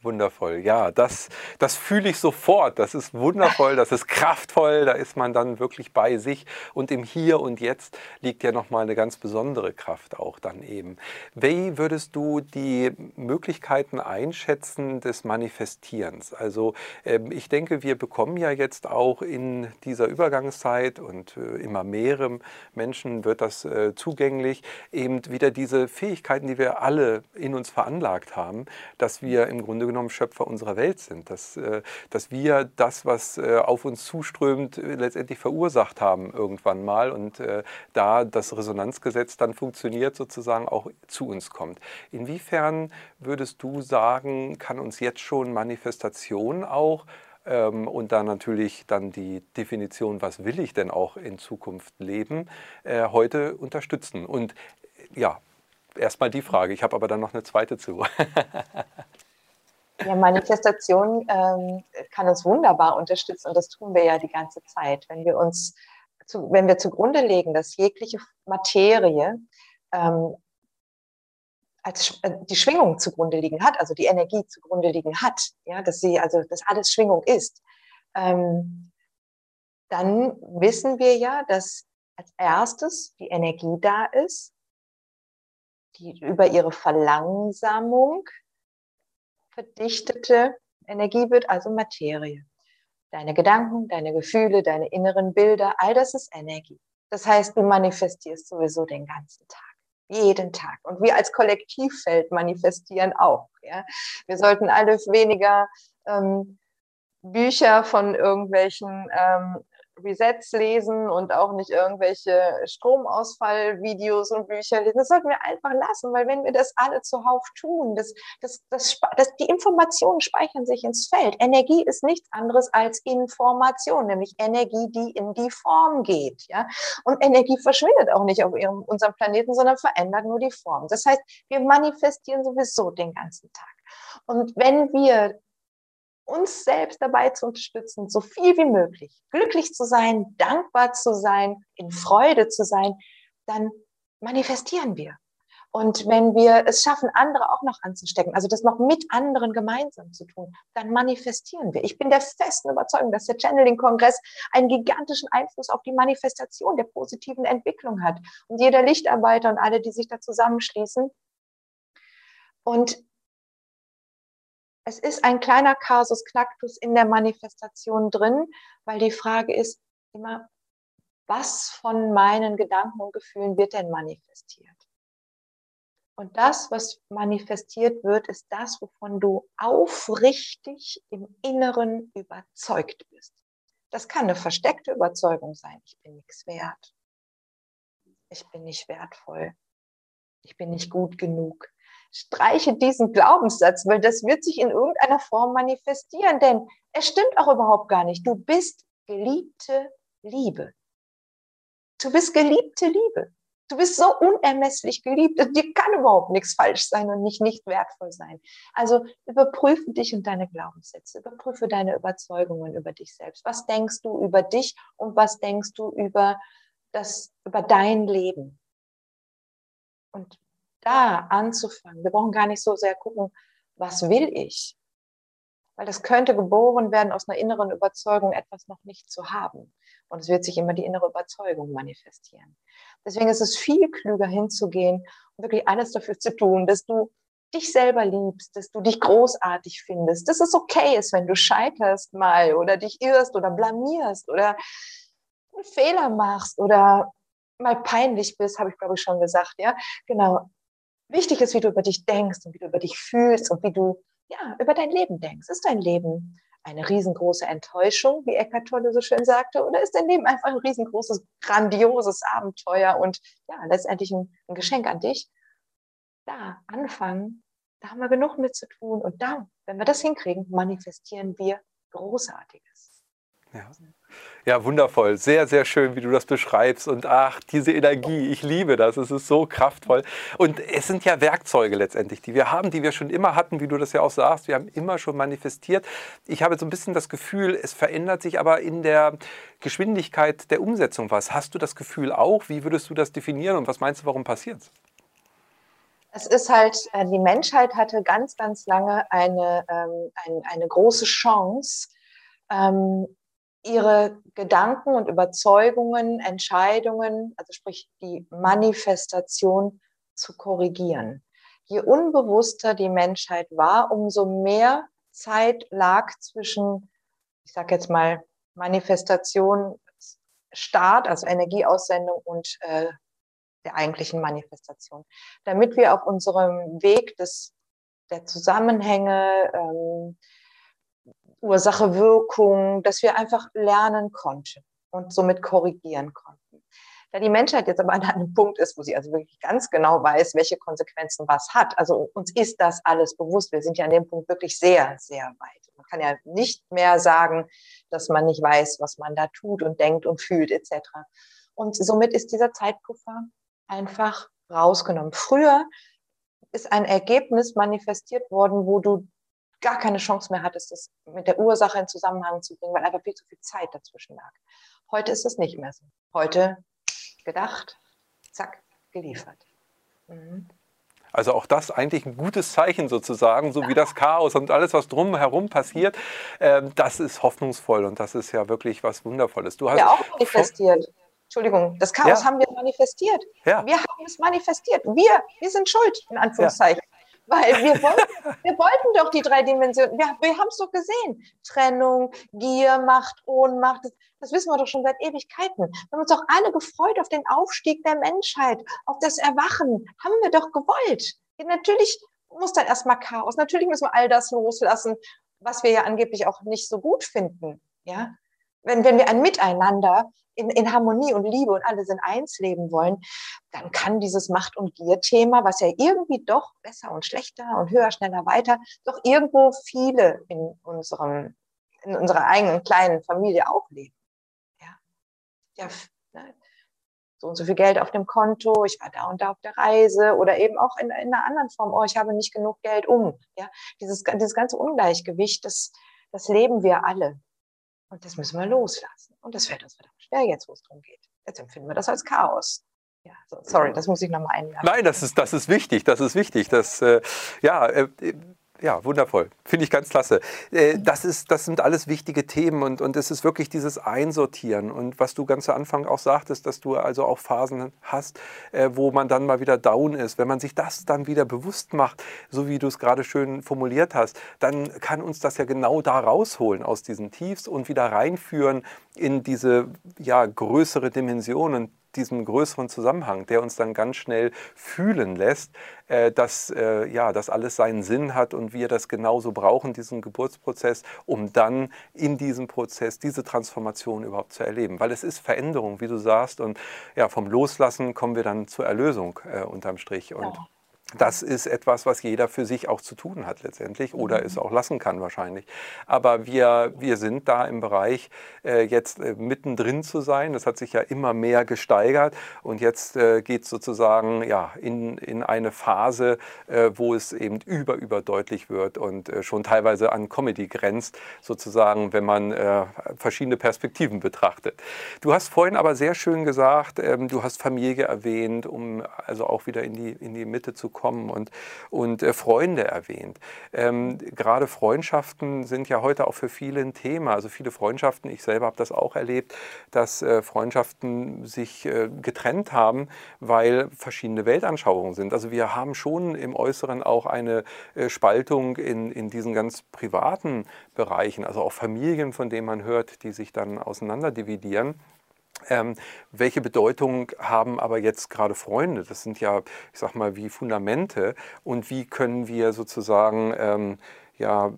Wundervoll, ja, das, das fühle ich sofort. Das ist wundervoll, das ist kraftvoll, da ist man dann wirklich bei sich. Und im Hier und Jetzt liegt ja nochmal eine ganz besondere Kraft auch dann eben. Wie würdest du die Möglichkeiten einschätzen des Manifestierens? Also ähm, ich denke, wir bekommen ja jetzt auch in dieser Übergangszeit und äh, immer mehreren Menschen wird das äh, zugänglich, eben wieder diese Fähigkeiten, die wir alle in uns veranlagt haben, dass wir im Grunde genommen Schöpfer unserer Welt sind, dass, äh, dass wir das, was äh, auf uns zuströmt, äh, letztendlich verursacht haben irgendwann mal und da das Resonanzgesetz dann funktioniert, sozusagen auch zu uns kommt. Inwiefern würdest du sagen, kann uns jetzt schon Manifestation auch ähm, und dann natürlich dann die Definition, was will ich denn auch in Zukunft leben, heute unterstützen? Und ja, erstmal die Frage. Ich habe aber dann noch eine zweite zu. Ja, Manifestation ähm, kann uns wunderbar unterstützen und das tun wir ja die ganze Zeit. Wenn wir uns, zu, wenn wir zugrunde legen, dass jegliche Materie ähm, als äh, die Schwingung zugrunde liegen hat, also die Energie zugrunde liegen hat, ja, dass sie, also dass alles Schwingung ist, ähm, dann wissen wir ja, dass als erstes die Energie da ist, die über ihre Verlangsamung verdichtete Energie wird also Materie. Deine Gedanken, deine Gefühle, deine inneren Bilder, all das ist Energie. Das heißt, du manifestierst sowieso den ganzen Tag, jeden Tag. Und wir als Kollektivfeld manifestieren auch. Ja? Wir sollten alle weniger ähm, Bücher von irgendwelchen ähm, Resets lesen und auch nicht irgendwelche Stromausfallvideos und Bücher lesen. Das sollten wir einfach lassen, weil wenn wir das alle zuhauf tun, das, das, das, das, die Informationen speichern sich ins Feld. Energie ist nichts anderes als Information, nämlich Energie, die in die Form geht. Ja? Und Energie verschwindet auch nicht auf ihrem, unserem Planeten, sondern verändert nur die Form. Das heißt, wir manifestieren sowieso den ganzen Tag. Und wenn wir uns selbst dabei zu unterstützen, so viel wie möglich glücklich zu sein, dankbar zu sein, in Freude zu sein, dann manifestieren wir. Und wenn wir es schaffen, andere auch noch anzustecken, also das noch mit anderen gemeinsam zu tun, dann manifestieren wir. Ich bin der festen Überzeugung, dass der Channeling-Kongress einen gigantischen Einfluss auf die Manifestation der positiven Entwicklung hat. Und jeder Lichtarbeiter und alle, die sich da zusammenschließen. Und es ist ein kleiner Kasus Knacktus in der Manifestation drin, weil die Frage ist immer, was von meinen Gedanken und Gefühlen wird denn manifestiert? Und das, was manifestiert wird, ist das, wovon du aufrichtig im Inneren überzeugt bist. Das kann eine versteckte Überzeugung sein. Ich bin nichts wert. Ich bin nicht wertvoll. Ich bin nicht gut genug. Streiche diesen Glaubenssatz, weil das wird sich in irgendeiner Form manifestieren, denn es stimmt auch überhaupt gar nicht. Du bist geliebte Liebe. Du bist geliebte Liebe. Du bist so unermesslich geliebt. Dir kann überhaupt nichts falsch sein und nicht nicht wertvoll sein. Also überprüfe dich und deine Glaubenssätze. Überprüfe deine Überzeugungen über dich selbst. Was denkst du über dich und was denkst du über das, über dein Leben? Und da anzufangen. Wir brauchen gar nicht so sehr gucken, was will ich? Weil das könnte geboren werden aus einer inneren Überzeugung, etwas noch nicht zu haben. Und es wird sich immer die innere Überzeugung manifestieren. Deswegen ist es viel klüger hinzugehen und wirklich alles dafür zu tun, dass du dich selber liebst, dass du dich großartig findest, dass es okay ist, wenn du scheiterst mal oder dich irrst oder blamierst oder einen Fehler machst oder mal peinlich bist, habe ich glaube ich schon gesagt, ja, genau. Wichtig ist, wie du über dich denkst und wie du über dich fühlst und wie du ja über dein Leben denkst. Ist dein Leben eine riesengroße Enttäuschung, wie Eckart Tolle so schön sagte, oder ist dein Leben einfach ein riesengroßes, grandioses Abenteuer und ja, letztendlich ein, ein Geschenk an dich? Da anfangen, da haben wir genug mit zu tun und da, wenn wir das hinkriegen, manifestieren wir Großartiges. Ja. Ja, wundervoll. Sehr, sehr schön, wie du das beschreibst. Und ach, diese Energie, ich liebe das. Es ist so kraftvoll. Und es sind ja Werkzeuge letztendlich, die wir haben, die wir schon immer hatten, wie du das ja auch sagst. Wir haben immer schon manifestiert. Ich habe so ein bisschen das Gefühl, es verändert sich aber in der Geschwindigkeit der Umsetzung was. Hast du das Gefühl auch? Wie würdest du das definieren und was meinst du, warum passiert es? Es ist halt, äh, die Menschheit hatte ganz, ganz lange eine, ähm, eine, große Chance, ähm, ihre Gedanken und Überzeugungen, Entscheidungen, also sprich die Manifestation zu korrigieren. Je unbewusster die Menschheit war, umso mehr Zeit lag zwischen, ich sage jetzt mal, Manifestation, Start, also Energieaussendung und äh, der eigentlichen Manifestation. Damit wir auf unserem Weg des, der Zusammenhänge, ähm, Ursache, Wirkung, dass wir einfach lernen konnten und somit korrigieren konnten. Da die Menschheit jetzt aber an einem Punkt ist, wo sie also wirklich ganz genau weiß, welche Konsequenzen was hat, also uns ist das alles bewusst. Wir sind ja an dem Punkt wirklich sehr, sehr weit. Man kann ja nicht mehr sagen, dass man nicht weiß, was man da tut und denkt und fühlt etc. Und somit ist dieser Zeitpuffer einfach rausgenommen. Früher ist ein Ergebnis manifestiert worden, wo du gar keine Chance mehr hattest, das mit der Ursache in Zusammenhang zu bringen, weil einfach viel zu viel Zeit dazwischen lag. Heute ist es nicht mehr so. Heute gedacht, zack, geliefert. Mhm. Also auch das eigentlich ein gutes Zeichen sozusagen, so wie das Chaos und alles, was drumherum passiert, ähm, das ist hoffnungsvoll und das ist ja wirklich was Wundervolles. Du hast ja auch manifestiert. Entschuldigung, das Chaos ja. haben wir manifestiert. Ja. Wir haben es manifestiert. Wir, wir sind schuld, in Anführungszeichen. Ja. Weil wir wollten, wir wollten doch die drei Dimensionen. Wir, wir haben es doch gesehen. Trennung, Gier, Macht, Ohnmacht. Das, das, wissen wir doch schon seit Ewigkeiten. Wir haben uns doch alle gefreut auf den Aufstieg der Menschheit, auf das Erwachen. Haben wir doch gewollt. natürlich muss dann erstmal Chaos. Natürlich müssen wir all das loslassen, was wir ja angeblich auch nicht so gut finden. Ja? Wenn, wenn wir ein Miteinander in, in Harmonie und Liebe und alle sind eins leben wollen, dann kann dieses Macht- und Gier-Thema, was ja irgendwie doch besser und schlechter und höher, schneller, weiter, doch irgendwo viele in unserem, in unserer eigenen kleinen Familie auch leben. Ja, ja ne? so und so viel Geld auf dem Konto, ich war da und da auf der Reise oder eben auch in, in einer anderen Form, oh, ich habe nicht genug Geld um. Ja, dieses, dieses ganze Ungleichgewicht, das, das leben wir alle. Und das müssen wir loslassen. Und das fällt uns verdammt schwer jetzt, wo es darum geht. Jetzt empfinden wir das als Chaos. Ja, so, sorry, das muss ich nochmal einladen. Nein, das ist, das ist wichtig, das ist wichtig. Das, äh, ja, äh, Ja, wundervoll. Finde ich ganz klasse. Äh, das, ist, das sind alles wichtige Themen und, und es ist wirklich dieses Einsortieren. Und was du ganz zu Anfang auch sagtest, dass du also auch Phasen hast, äh, wo man dann mal wieder down ist. Wenn man sich das dann wieder bewusst macht, so wie du es gerade schön formuliert hast, dann kann uns das ja genau da rausholen aus diesen Tiefs und wieder reinführen in diese ja, größere Dimension. Und diesen größeren Zusammenhang, der uns dann ganz schnell fühlen lässt, äh, dass äh, ja, das alles seinen Sinn hat und wir das genauso brauchen, diesen Geburtsprozess, um dann in diesem Prozess diese Transformation überhaupt zu erleben. Weil es ist Veränderung, wie du sagst, und ja, vom Loslassen kommen wir dann zur Erlösung äh, unterm Strich. Und ja das ist etwas, was jeder für sich auch zu tun hat letztendlich oder mhm. es auch lassen kann wahrscheinlich. Aber wir, wir sind da im Bereich, äh, jetzt äh, mittendrin zu sein. Das hat sich ja immer mehr gesteigert und jetzt äh, geht es sozusagen ja, in, in eine Phase, äh, wo es eben über, überdeutlich wird und äh, schon teilweise an Comedy grenzt, sozusagen, wenn man äh, verschiedene Perspektiven betrachtet. Du hast vorhin aber sehr schön gesagt, ähm, du hast Familie erwähnt, um also auch wieder in die, in die Mitte zu kommen kommen und, und äh, Freunde erwähnt. Ähm, gerade Freundschaften sind ja heute auch für viele ein Thema. Also viele Freundschaften, ich selber habe das auch erlebt, dass äh, Freundschaften sich äh, getrennt haben, weil verschiedene Weltanschauungen sind. Also wir haben schon im Äußeren auch eine äh, Spaltung in, in diesen ganz privaten Bereichen, also auch Familien, von denen man hört, die sich dann auseinanderdividieren. Ähm, welche Bedeutung haben aber jetzt gerade Freunde? Das sind ja, ich sag mal, wie Fundamente. Und wie können wir sozusagen, ähm, ja,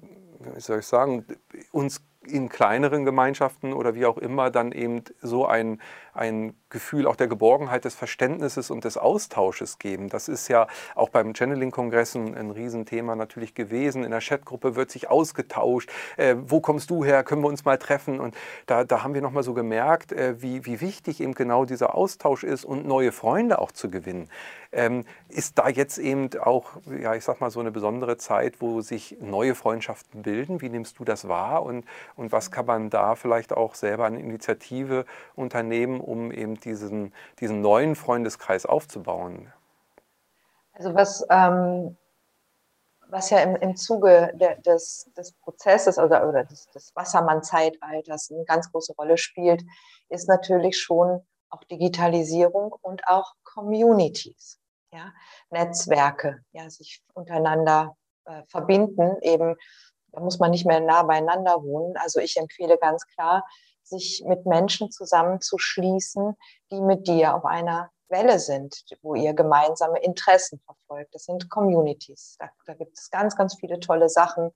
wie soll ich sagen, uns in kleineren Gemeinschaften oder wie auch immer dann eben so ein, ein Gefühl auch der Geborgenheit, des Verständnisses und des Austausches geben. Das ist ja auch beim Channeling-Kongress ein, Riesenthema natürlich gewesen. In der Chatgruppe wird sich ausgetauscht. Äh, wo kommst du her? Können wir uns mal treffen? Und da, da haben wir nochmal so gemerkt, äh, wie, wie wichtig eben genau dieser Austausch ist und neue Freunde auch zu gewinnen. Ähm, ist da jetzt eben auch, ja, ich sag mal, so eine besondere Zeit, wo sich neue Freundschaften bilden? Wie nimmst du das wahr? Und, und was kann man da vielleicht auch selber an Initiative unternehmen, um eben diesen, diesen neuen Freundeskreis aufzubauen? Also was, ähm, was ja im, im Zuge der, des, des Prozesses oder, oder des, des Wassermann-Zeitalters eine ganz große Rolle spielt, ist natürlich schon auch Digitalisierung und auch Communities, ja, Netzwerke, ja, sich untereinander äh, verbinden. Eben, da muss man nicht mehr nah beieinander wohnen. Also ich empfehle ganz klar, sich mit Menschen zusammenzuschließen, die mit dir auf einer Welle sind, wo ihr gemeinsame Interessen verfolgt. Das sind Communities. Da, da gibt es ganz, ganz viele tolle Sachen,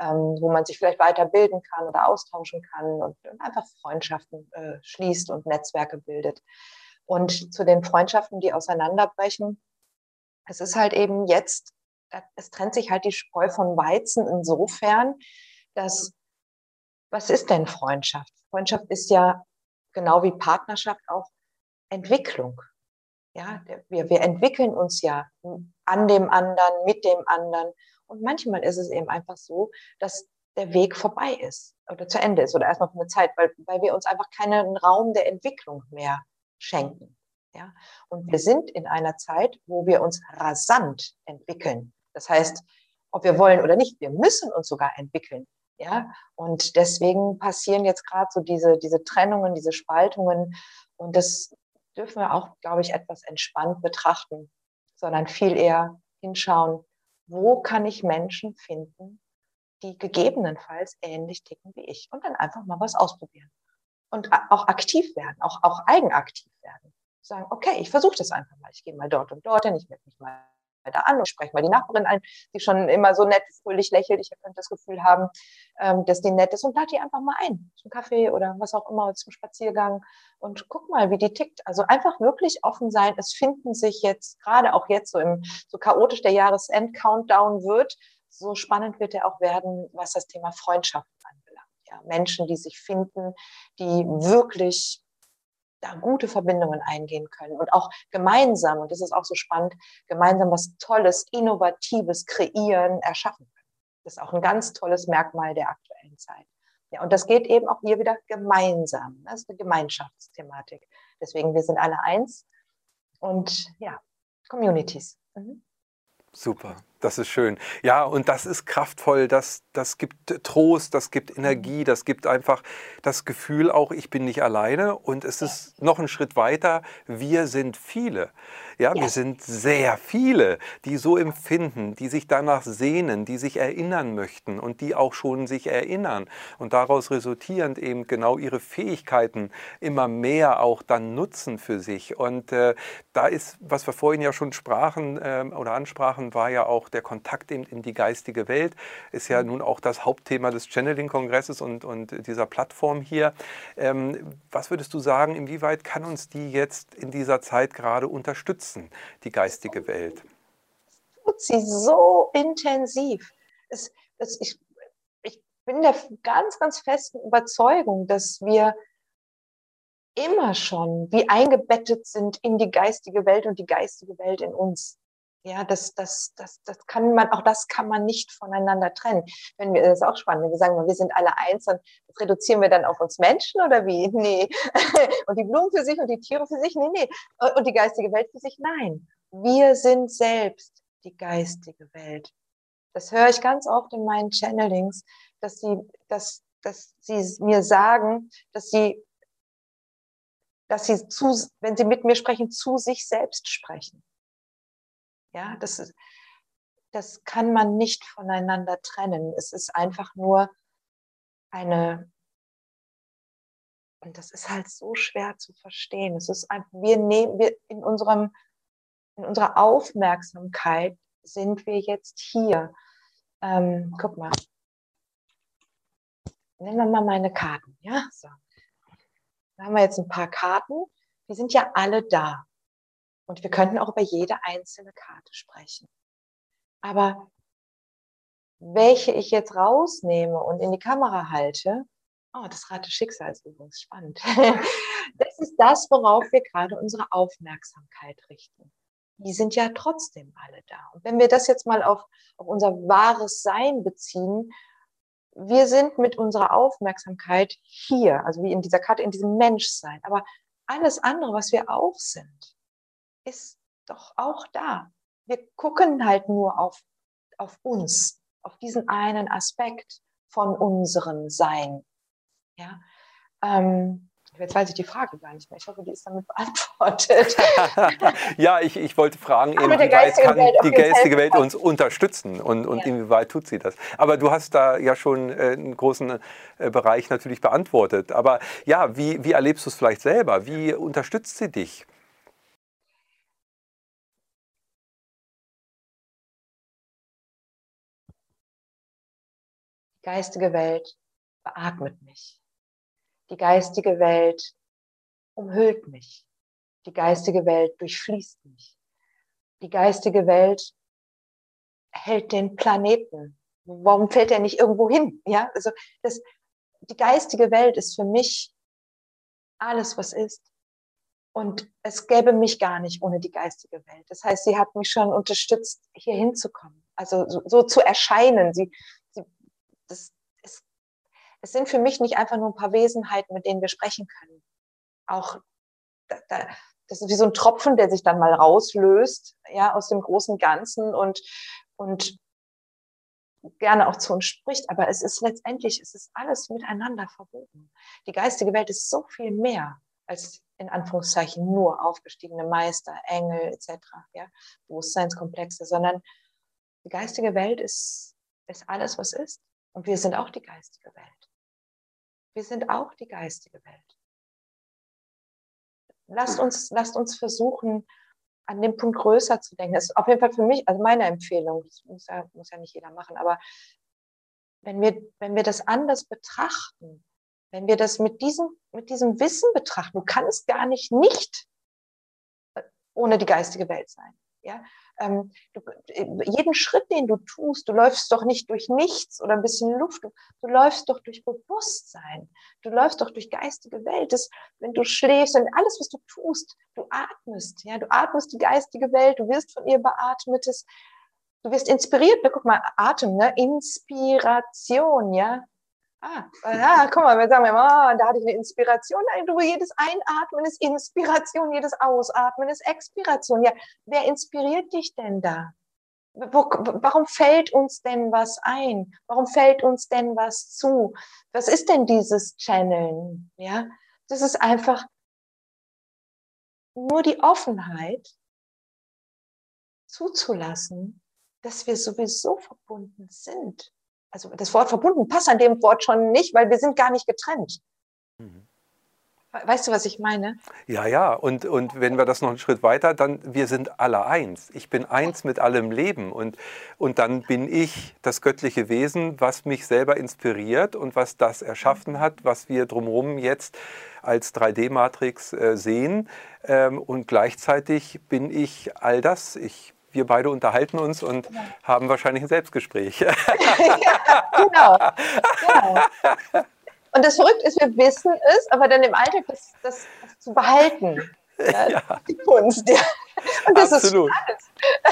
ähm, wo man sich vielleicht weiterbilden kann oder austauschen kann und, und einfach Freundschaften äh, schließt und Netzwerke bildet. Und zu den Freundschaften, die auseinanderbrechen, es ist halt eben jetzt, es trennt sich halt die Spreu von Weizen insofern, dass was ist denn Freundschaft? Freundschaft ist ja genau wie Partnerschaft auch Entwicklung. Ja, wir, wir entwickeln uns ja an dem anderen, mit dem anderen. Und manchmal ist es eben einfach so, dass der Weg vorbei ist oder zu Ende ist oder erstmal für eine Zeit, weil, weil wir uns einfach keinen Raum der Entwicklung mehr schenken. Ja? Und wir sind in einer Zeit, wo wir uns rasant entwickeln. Das heißt, ob wir wollen oder nicht, wir müssen uns sogar entwickeln. Ja, und deswegen passieren jetzt gerade so diese, diese Trennungen, diese Spaltungen. Und das dürfen wir auch, glaube ich, etwas entspannt betrachten, sondern viel eher hinschauen, wo kann ich Menschen finden, die gegebenenfalls ähnlich ticken wie ich und dann einfach mal was ausprobieren. Und auch aktiv werden, auch, auch eigenaktiv werden. Sagen, okay, ich versuche das einfach mal. Ich gehe mal dort und dorthin, ich melde mich mal da an und spreche mal die Nachbarin ein, die schon immer so nett, fröhlich lächelt. Ich könnte das Gefühl haben, ähm, dass die nett ist und lade die einfach mal ein zum Kaffee oder was auch immer, zum Spaziergang und guck mal, wie die tickt. Also einfach wirklich offen sein. Es finden sich jetzt, gerade auch jetzt so im, so chaotisch der Jahresend-Countdown wird, so spannend wird er auch werden, was das Thema Freundschaft anbelangt. Ja, Menschen, die sich finden, die wirklich da gute Verbindungen eingehen können und auch gemeinsam, und das ist auch so spannend, gemeinsam was Tolles, Innovatives kreieren, erschaffen können. Das ist auch ein ganz tolles Merkmal der aktuellen Zeit. Ja, und das geht eben auch hier wieder gemeinsam. Das ist eine Gemeinschaftsthematik. Deswegen, wir sind alle eins und ja, Communities. Mhm. Super. Das ist schön. Ja, und das ist kraftvoll, das, das gibt Trost, das gibt Energie, das gibt einfach das Gefühl auch, ich bin nicht alleine und es ist noch ein Schritt weiter, wir sind viele. Ja, ja, wir sind sehr viele, die so empfinden, die sich danach sehnen, die sich erinnern möchten und die auch schon sich erinnern und daraus resultierend eben genau ihre Fähigkeiten immer mehr auch dann nutzen für sich. Und äh, da ist, was wir vorhin ja schon sprachen äh, oder ansprachen, war ja auch der Kontakt in, in die geistige Welt, ist ja mhm. nun auch das Hauptthema des Channeling-Kongresses und, und dieser Plattform hier. Ähm, was würdest du sagen, inwieweit kann uns die jetzt in dieser Zeit gerade unterstützen? die geistige Welt? Tut sie so intensiv. Es, es, ich, ich bin der ganz, ganz festen Überzeugung, dass wir immer schon wie eingebettet sind in die geistige Welt und die geistige Welt in uns. Ja, das, das, das, das kann man, auch das kann man nicht voneinander trennen. Wenn wir, das ist auch spannend, wenn wir sagen, wir sind alle eins, dann reduzieren wir dann auf uns Menschen oder wie? Nee. Und die Blumen für sich und die Tiere für sich? Nee, nee. Und die geistige Welt für sich? Nein. Wir sind selbst die geistige Welt. Das höre ich ganz oft in meinen Channelings, dass sie, dass, dass sie mir sagen, dass sie, dass sie zu, wenn sie mit mir sprechen, zu sich selbst sprechen. Ja, das, das kann man nicht voneinander trennen. Es ist einfach nur eine, und das ist halt so schwer zu verstehen. Es ist einfach, wir nehmen, wir in unserem, in unserer Aufmerksamkeit sind wir jetzt hier. Ähm, guck mal. Nehmen wir mal meine Karten, ja? So. Da haben wir jetzt ein paar Karten. Die sind ja alle da. Und wir könnten auch über jede einzelne Karte sprechen. Aber welche ich jetzt rausnehme und in die Kamera halte, oh, das Rad des Schicksals übrigens, spannend. Das ist das, worauf wir gerade unsere Aufmerksamkeit richten. Die sind ja trotzdem alle da. Und wenn wir das jetzt mal auf, auf unser wahres Sein beziehen, wir sind mit unserer Aufmerksamkeit hier, also wie in dieser Karte, in diesem Menschsein. Aber alles andere, was wir auch sind, ist doch auch da. Wir gucken halt nur auf, auf uns, auf diesen einen Aspekt von unserem Sein. Ja, ähm, Jetzt weiß ich die Frage gar nicht mehr. Ich hoffe, die ist damit beantwortet. ja, ich, ich wollte fragen, inwieweit kann Welt die geistige Welt uns unterstützen und, und ja. inwieweit tut sie das? Aber du hast da ja schon äh, einen großen äh, Bereich natürlich beantwortet. Aber ja, wie, wie erlebst du es vielleicht selber? Wie unterstützt sie dich? Geistige Welt beatmet mich. Die geistige Welt umhüllt mich. Die geistige Welt durchfließt mich. Die geistige Welt hält den Planeten. Warum fällt er nicht irgendwo hin? Ja, also das, die geistige Welt ist für mich alles, was ist. Und es gäbe mich gar nicht ohne die geistige Welt. Das heißt, sie hat mich schon unterstützt, hier hinzukommen. Also so, so zu erscheinen. Sie, das ist, es sind für mich nicht einfach nur ein paar Wesenheiten, mit denen wir sprechen können. Auch da, da, das ist wie so ein Tropfen, der sich dann mal rauslöst, ja, aus dem großen Ganzen und, und gerne auch zu uns spricht. Aber es ist letztendlich, es ist alles miteinander verbunden. Die geistige Welt ist so viel mehr als in Anführungszeichen nur aufgestiegene Meister, Engel etc., ja, Bewusstseinskomplexe, sondern die geistige Welt ist, ist alles, was ist. Und wir sind auch die geistige Welt. Wir sind auch die geistige Welt. Lasst uns, lasst uns versuchen, an dem Punkt größer zu denken. Das ist auf jeden Fall für mich, also meine Empfehlung, das muss ja, muss ja nicht jeder machen, aber wenn wir, wenn wir das anders betrachten, wenn wir das mit diesem, mit diesem Wissen betrachten, du kannst gar nicht nicht ohne die geistige Welt sein. Ja? Ähm, du, jeden Schritt, den du tust, du läufst doch nicht durch nichts oder ein bisschen Luft, du, du läufst doch durch Bewusstsein, du läufst doch durch geistige Welt. Das, wenn du schläfst und alles, was du tust, du atmest, ja, du atmest die geistige Welt, du wirst von ihr beatmet, du wirst inspiriert, ne? guck mal, Atem, ne? Inspiration, ja, Ah, ja, guck mal, wir sagen immer, oh, da hatte ich eine Inspiration. Du, jedes Einatmen ist Inspiration, jedes Ausatmen ist Expiration. Ja, wer inspiriert dich denn da? wo, warum fällt uns denn was ein? Warum fällt uns denn was zu? Was ist denn dieses Channeln? Ja, das ist einfach nur die Offenheit zuzulassen, dass wir sowieso verbunden sind. Also das Wort verbunden passt an dem Wort schon nicht, weil wir sind gar nicht getrennt. Mhm. Weißt du, was ich meine? Ja, ja. Und, und wenn wir das noch einen Schritt weiter, dann wir sind alle eins. Ich bin eins mit allem Leben. Und, und dann bin ich das göttliche Wesen, was mich selber inspiriert und was das erschaffen hat, was wir drumherum jetzt als 3D-Matrix äh, sehen. Ähm, und gleichzeitig bin ich all das. Ich wir beide unterhalten uns und ja. haben wahrscheinlich ein Selbstgespräch. ja, genau. genau. Und das Verrückte ist, wir wissen es, aber dann im Alltag das, das, das zu behalten. Ja, ja. Die Kunst. Ja. Und das Absolut.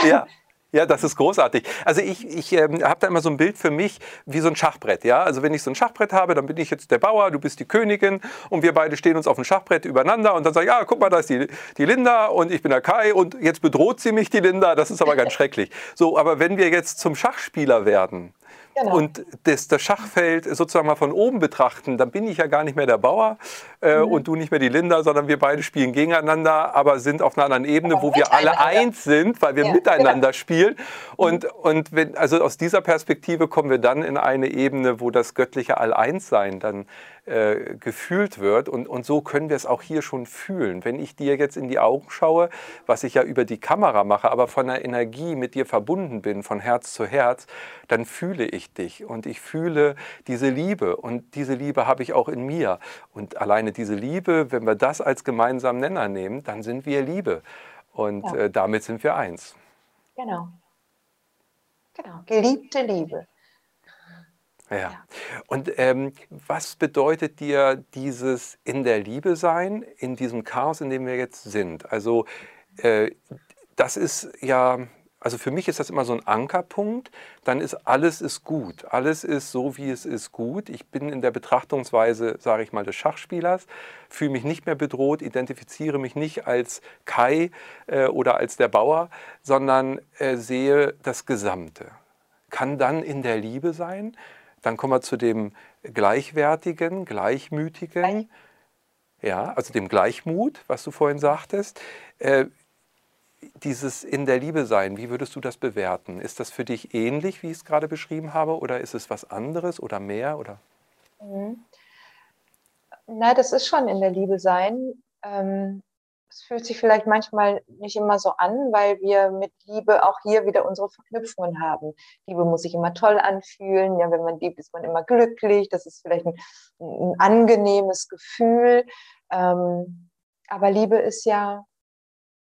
ist Ja. Ja, das ist großartig. Also ich, ich ähm, habe da immer so ein Bild für mich wie so ein Schachbrett. Ja? Also wenn ich so ein Schachbrett habe, dann bin ich jetzt der Bauer, du bist die Königin und wir beide stehen uns auf dem Schachbrett übereinander und dann sage ich, ja, guck mal, da ist die, die Linda und ich bin der Kai und jetzt bedroht sie mich, die Linda. Das ist aber ganz schrecklich. So, aber wenn wir jetzt zum Schachspieler werden, Genau. Und das, das, Schachfeld sozusagen mal von oben betrachten, dann bin ich ja gar nicht mehr der Bauer äh, mhm. und du nicht mehr die Linda, sondern wir beide spielen gegeneinander, aber sind auf einer anderen Ebene, aber wo wir alle eins sind, weil wir ja, miteinander genau. spielen. Und, mhm. und wenn, also aus dieser Perspektive kommen wir dann in eine Ebene, wo das göttliche All-Eins-Sein dann äh, gefühlt wird. Und, und so können wir es auch hier schon fühlen. Wenn ich dir jetzt in die Augen schaue, was ich ja über die Kamera mache, aber von der Energie mit dir verbunden bin, von Herz zu Herz, dann fühle ich dich und ich fühle diese Liebe. Und diese Liebe habe ich auch in mir. Und alleine diese Liebe, wenn wir das als gemeinsamen Nenner nehmen, dann sind wir Liebe. Und ja. äh, damit sind wir eins. Genau. Genau. Geliebte Liebe. Ja. Und ähm, was bedeutet dir dieses in der Liebe sein, in diesem Chaos, in dem wir jetzt sind? Also äh, das ist ja, also für mich ist das immer so ein Ankerpunkt. Dann ist alles ist gut. Alles ist so, wie es ist gut. Ich bin in der Betrachtungsweise, sage ich mal, des Schachspielers, fühle mich nicht mehr bedroht, identifiziere mich nicht als Kai äh, oder als der Bauer, sondern äh, sehe das Gesamte. Kann dann in der Liebe sein dann kommen wir zu dem Gleichwertigen, Gleichmütigen, ja, also dem Gleichmut, was du vorhin sagtest. Äh, dieses in der Liebe sein, wie würdest du das bewerten? Ist das für dich ähnlich, wie ich es gerade beschrieben habe, oder ist es was anderes oder mehr? Oder? Mhm. Na, das ist schon in der Liebe sein. Ähm, es fühlt sich vielleicht manchmal nicht immer so an, weil wir mit Liebe auch hier wieder unsere Verknüpfungen haben. Liebe muss sich immer toll anfühlen. Ja, wenn man liebt, ist man immer glücklich. Das ist vielleicht ein, ein angenehmes Gefühl. Ähm, aber Liebe ist ja,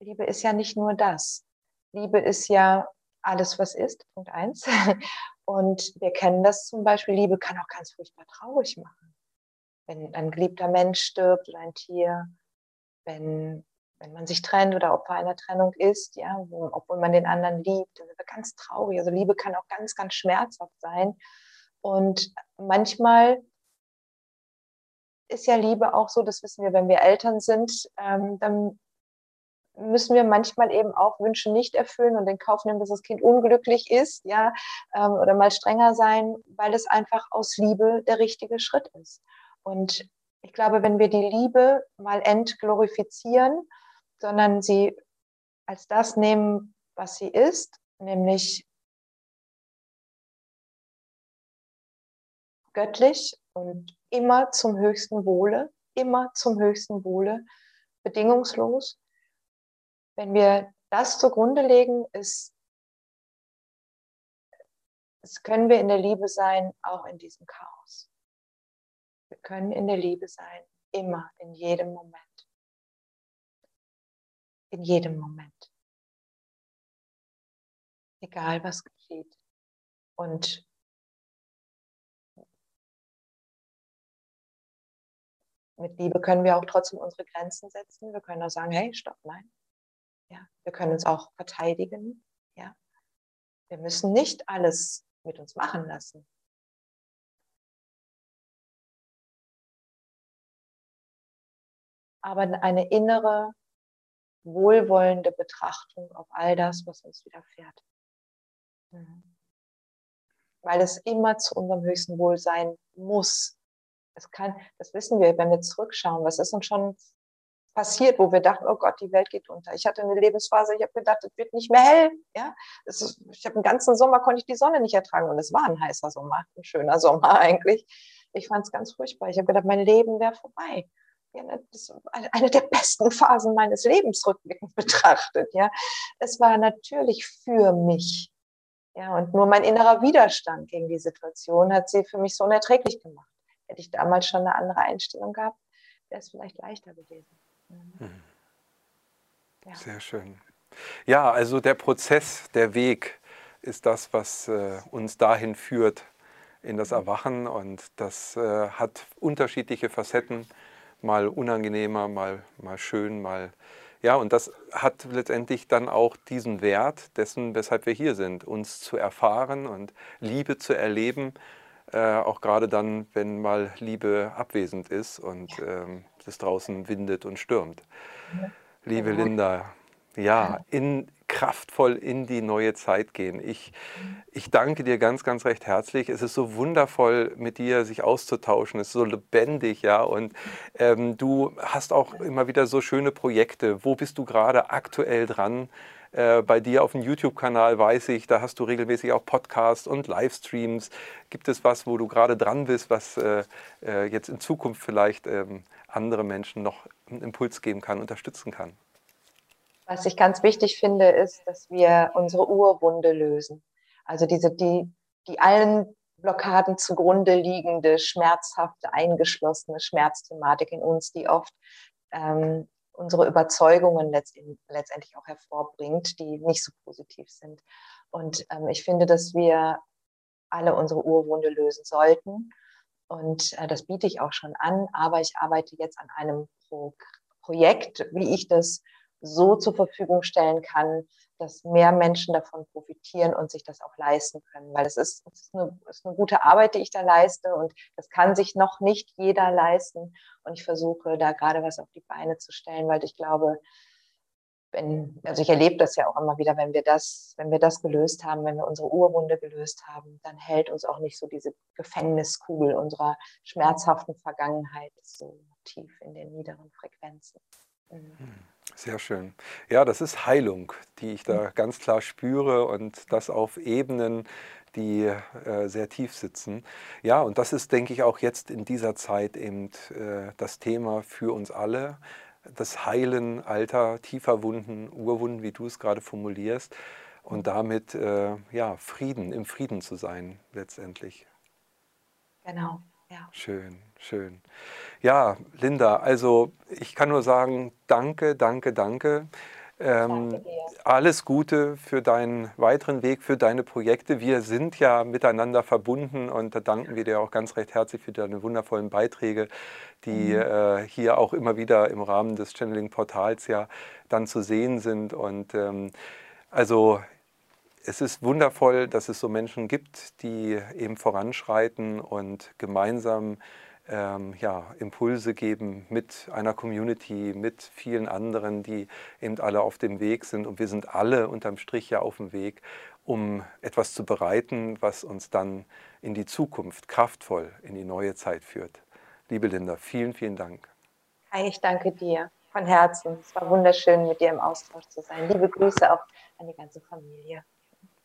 Liebe ist ja nicht nur das. Liebe ist ja alles, was ist. Punkt eins. Und wir kennen das zum Beispiel. Liebe kann auch ganz furchtbar traurig machen. Wenn ein geliebter Mensch stirbt oder ein Tier, wenn wenn man sich trennt oder Opfer einer Trennung ist, ja, obwohl man den anderen liebt, dann wird man ganz traurig. Also Liebe kann auch ganz, ganz schmerzhaft sein. Und manchmal ist ja Liebe auch so, das wissen wir, wenn wir Eltern sind, ähm, dann müssen wir manchmal eben auch Wünsche nicht erfüllen und den Kauf nehmen, dass das Kind unglücklich ist, ja, ähm, oder mal strenger sein, weil es einfach aus Liebe der richtige Schritt ist. Und ich glaube, wenn wir die Liebe mal entglorifizieren sondern sie als das nehmen, was sie ist, nämlich göttlich und immer zum höchsten Wohle, immer zum höchsten Wohle, bedingungslos. Wenn wir das zugrunde legen, ist, es können wir in der Liebe sein, auch in diesem Chaos. Wir können in der Liebe sein, immer, in jedem Moment in jedem Moment. Egal was geschieht. Und mit Liebe können wir auch trotzdem unsere Grenzen setzen. Wir können auch sagen, hey, stopp, nein. Ja, wir können uns auch verteidigen. Ja. Wir müssen nicht alles mit uns machen lassen. Aber eine innere wohlwollende Betrachtung auf all das, was uns widerfährt. Mhm. Weil es immer zu unserem höchsten Wohl sein muss. Es kann, das wissen wir, wenn wir zurückschauen, was ist uns schon passiert, wo wir dachten, oh Gott, die Welt geht unter. Ich hatte eine Lebensphase, ich habe gedacht, es wird nicht mehr hell. Ja? Ist, ich habe den ganzen Sommer konnte ich die Sonne nicht ertragen und es war ein heißer Sommer, ein schöner Sommer eigentlich. Ich fand es ganz furchtbar. Ich habe gedacht, mein Leben wäre vorbei. Ja, ne, das eine der besten Phasen meines Lebens rückblickend betrachtet. Ja, es war natürlich für mich. Ja, und nur mein innerer Widerstand gegen die Situation hat sie für mich so unerträglich gemacht. Hätte ich damals schon eine andere Einstellung gehabt, wäre es vielleicht leichter gewesen. Mhm. Ja. Sehr schön. Ja, also der Prozess, der Weg ist das, was äh, uns dahin führt in das mhm. Erwachen und das äh, hat unterschiedliche Facetten, mal unangenehmer, mal, mal schön, mal ja, und das hat letztendlich dann auch diesen Wert dessen, weshalb wir hier sind, uns zu erfahren und Liebe zu erleben, äh, auch gerade dann, wenn mal Liebe abwesend ist und ähm, es draußen windet und stürmt. Ja. Liebe genau. Linda, ja, in, kraftvoll in die neue Zeit gehen. Ich, ich danke dir ganz, ganz recht herzlich. Es ist so wundervoll, mit dir sich auszutauschen. Es ist so lebendig, ja. Und ähm, du hast auch immer wieder so schöne Projekte. Wo bist du gerade aktuell dran? Äh, bei dir auf dem YouTube-Kanal weiß ich, da hast du regelmäßig auch Podcasts und Livestreams. Gibt es was, wo du gerade dran bist, was äh, äh, jetzt in Zukunft vielleicht ähm, andere Menschen noch einen Impuls geben kann, unterstützen kann? Was ich ganz wichtig finde, ist, dass wir unsere Urwunde lösen. Also diese, die, die allen Blockaden zugrunde liegende, schmerzhafte, eingeschlossene Schmerzthematik in uns, die oft ähm, unsere Überzeugungen letztendlich auch hervorbringt, die nicht so positiv sind. Und ähm, ich finde, dass wir alle unsere Urwunde lösen sollten. Und äh, das biete ich auch schon an, aber ich arbeite jetzt an einem Pro Projekt, wie ich das so zur Verfügung stellen kann, dass mehr Menschen davon profitieren und sich das auch leisten können. Weil es ist, es ist, eine, ist eine gute Arbeit, die ich da leiste und das kann sich noch nicht jeder leisten. Und ich versuche da gerade was auf die Beine zu stellen, weil ich glaube, wenn, also ich erlebe das ja auch immer wieder, wenn wir das, wenn wir das gelöst haben, wenn wir unsere Urwunde gelöst haben, dann hält uns auch nicht so diese Gefängniskugel unserer schmerzhaften Vergangenheit so tief in den niederen Frequenzen. Mhm. Hm. Sehr schön. Ja, das ist Heilung, die ich da ganz klar spüre und das auf Ebenen, die äh, sehr tief sitzen. Ja, und das ist, denke ich, auch jetzt in dieser Zeit eben äh, das Thema für uns alle. Das Heilen alter, tiefer Wunden, Urwunden, wie du es gerade formulierst. Und damit äh, ja, Frieden, im Frieden zu sein letztendlich. Genau, ja. Schön, schön. Ja, Linda, also ich kann nur sagen, danke, danke, danke. Ähm, alles Gute für deinen weiteren Weg, für deine Projekte. Wir sind ja miteinander verbunden und da danken wir dir auch ganz recht herzlich für deine wundervollen Beiträge, die mhm. äh, hier auch immer wieder im Rahmen des Channeling-Portals ja dann zu sehen sind. Und ähm, also es ist wundervoll, dass es so Menschen gibt, die eben voranschreiten und gemeinsam ähm, ja, Impulse geben mit einer Community, mit vielen anderen, die eben alle auf dem Weg sind. Und wir sind alle unterm Strich ja auf dem Weg, um etwas zu bereiten, was uns dann in die Zukunft kraftvoll in die neue Zeit führt. Liebe Linda, vielen, vielen Dank. Hi, ich danke dir von Herzen. Es war wunderschön, mit dir im Austausch zu sein. Liebe Grüße auch an die ganze Familie.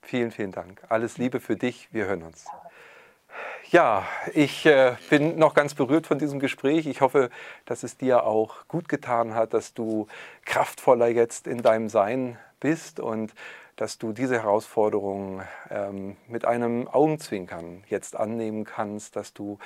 Vielen, vielen Dank. Alles Liebe für dich. Wir hören uns. Ja, ich äh, bin noch ganz berührt von diesem Gespräch. Ich hoffe, dass es dir auch gut getan hat, dass du kraftvoller jetzt in deinem Sein bist und dass du diese Herausforderung ähm, mit einem Augenzwinkern jetzt annehmen kannst, dass du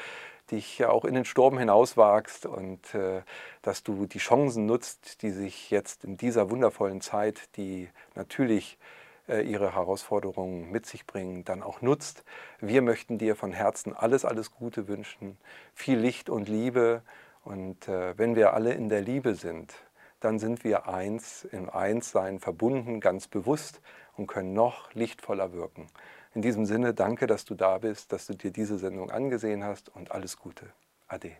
dich auch in den Sturm hinauswagst und äh, dass du die Chancen nutzt, die sich jetzt in dieser wundervollen Zeit, die natürlich äh, ihre Herausforderungen mit sich bringen, dann auch nutzt. Wir möchten dir von Herzen alles, alles Gute wünschen, viel Licht und Liebe. Und äh, wenn wir alle in der Liebe sind, dann sind wir eins, im Einssein verbunden, ganz bewusst und können noch lichtvoller wirken. In diesem Sinne, danke, dass du da bist, dass du dir diese Sendung angesehen hast und alles Gute. Ade.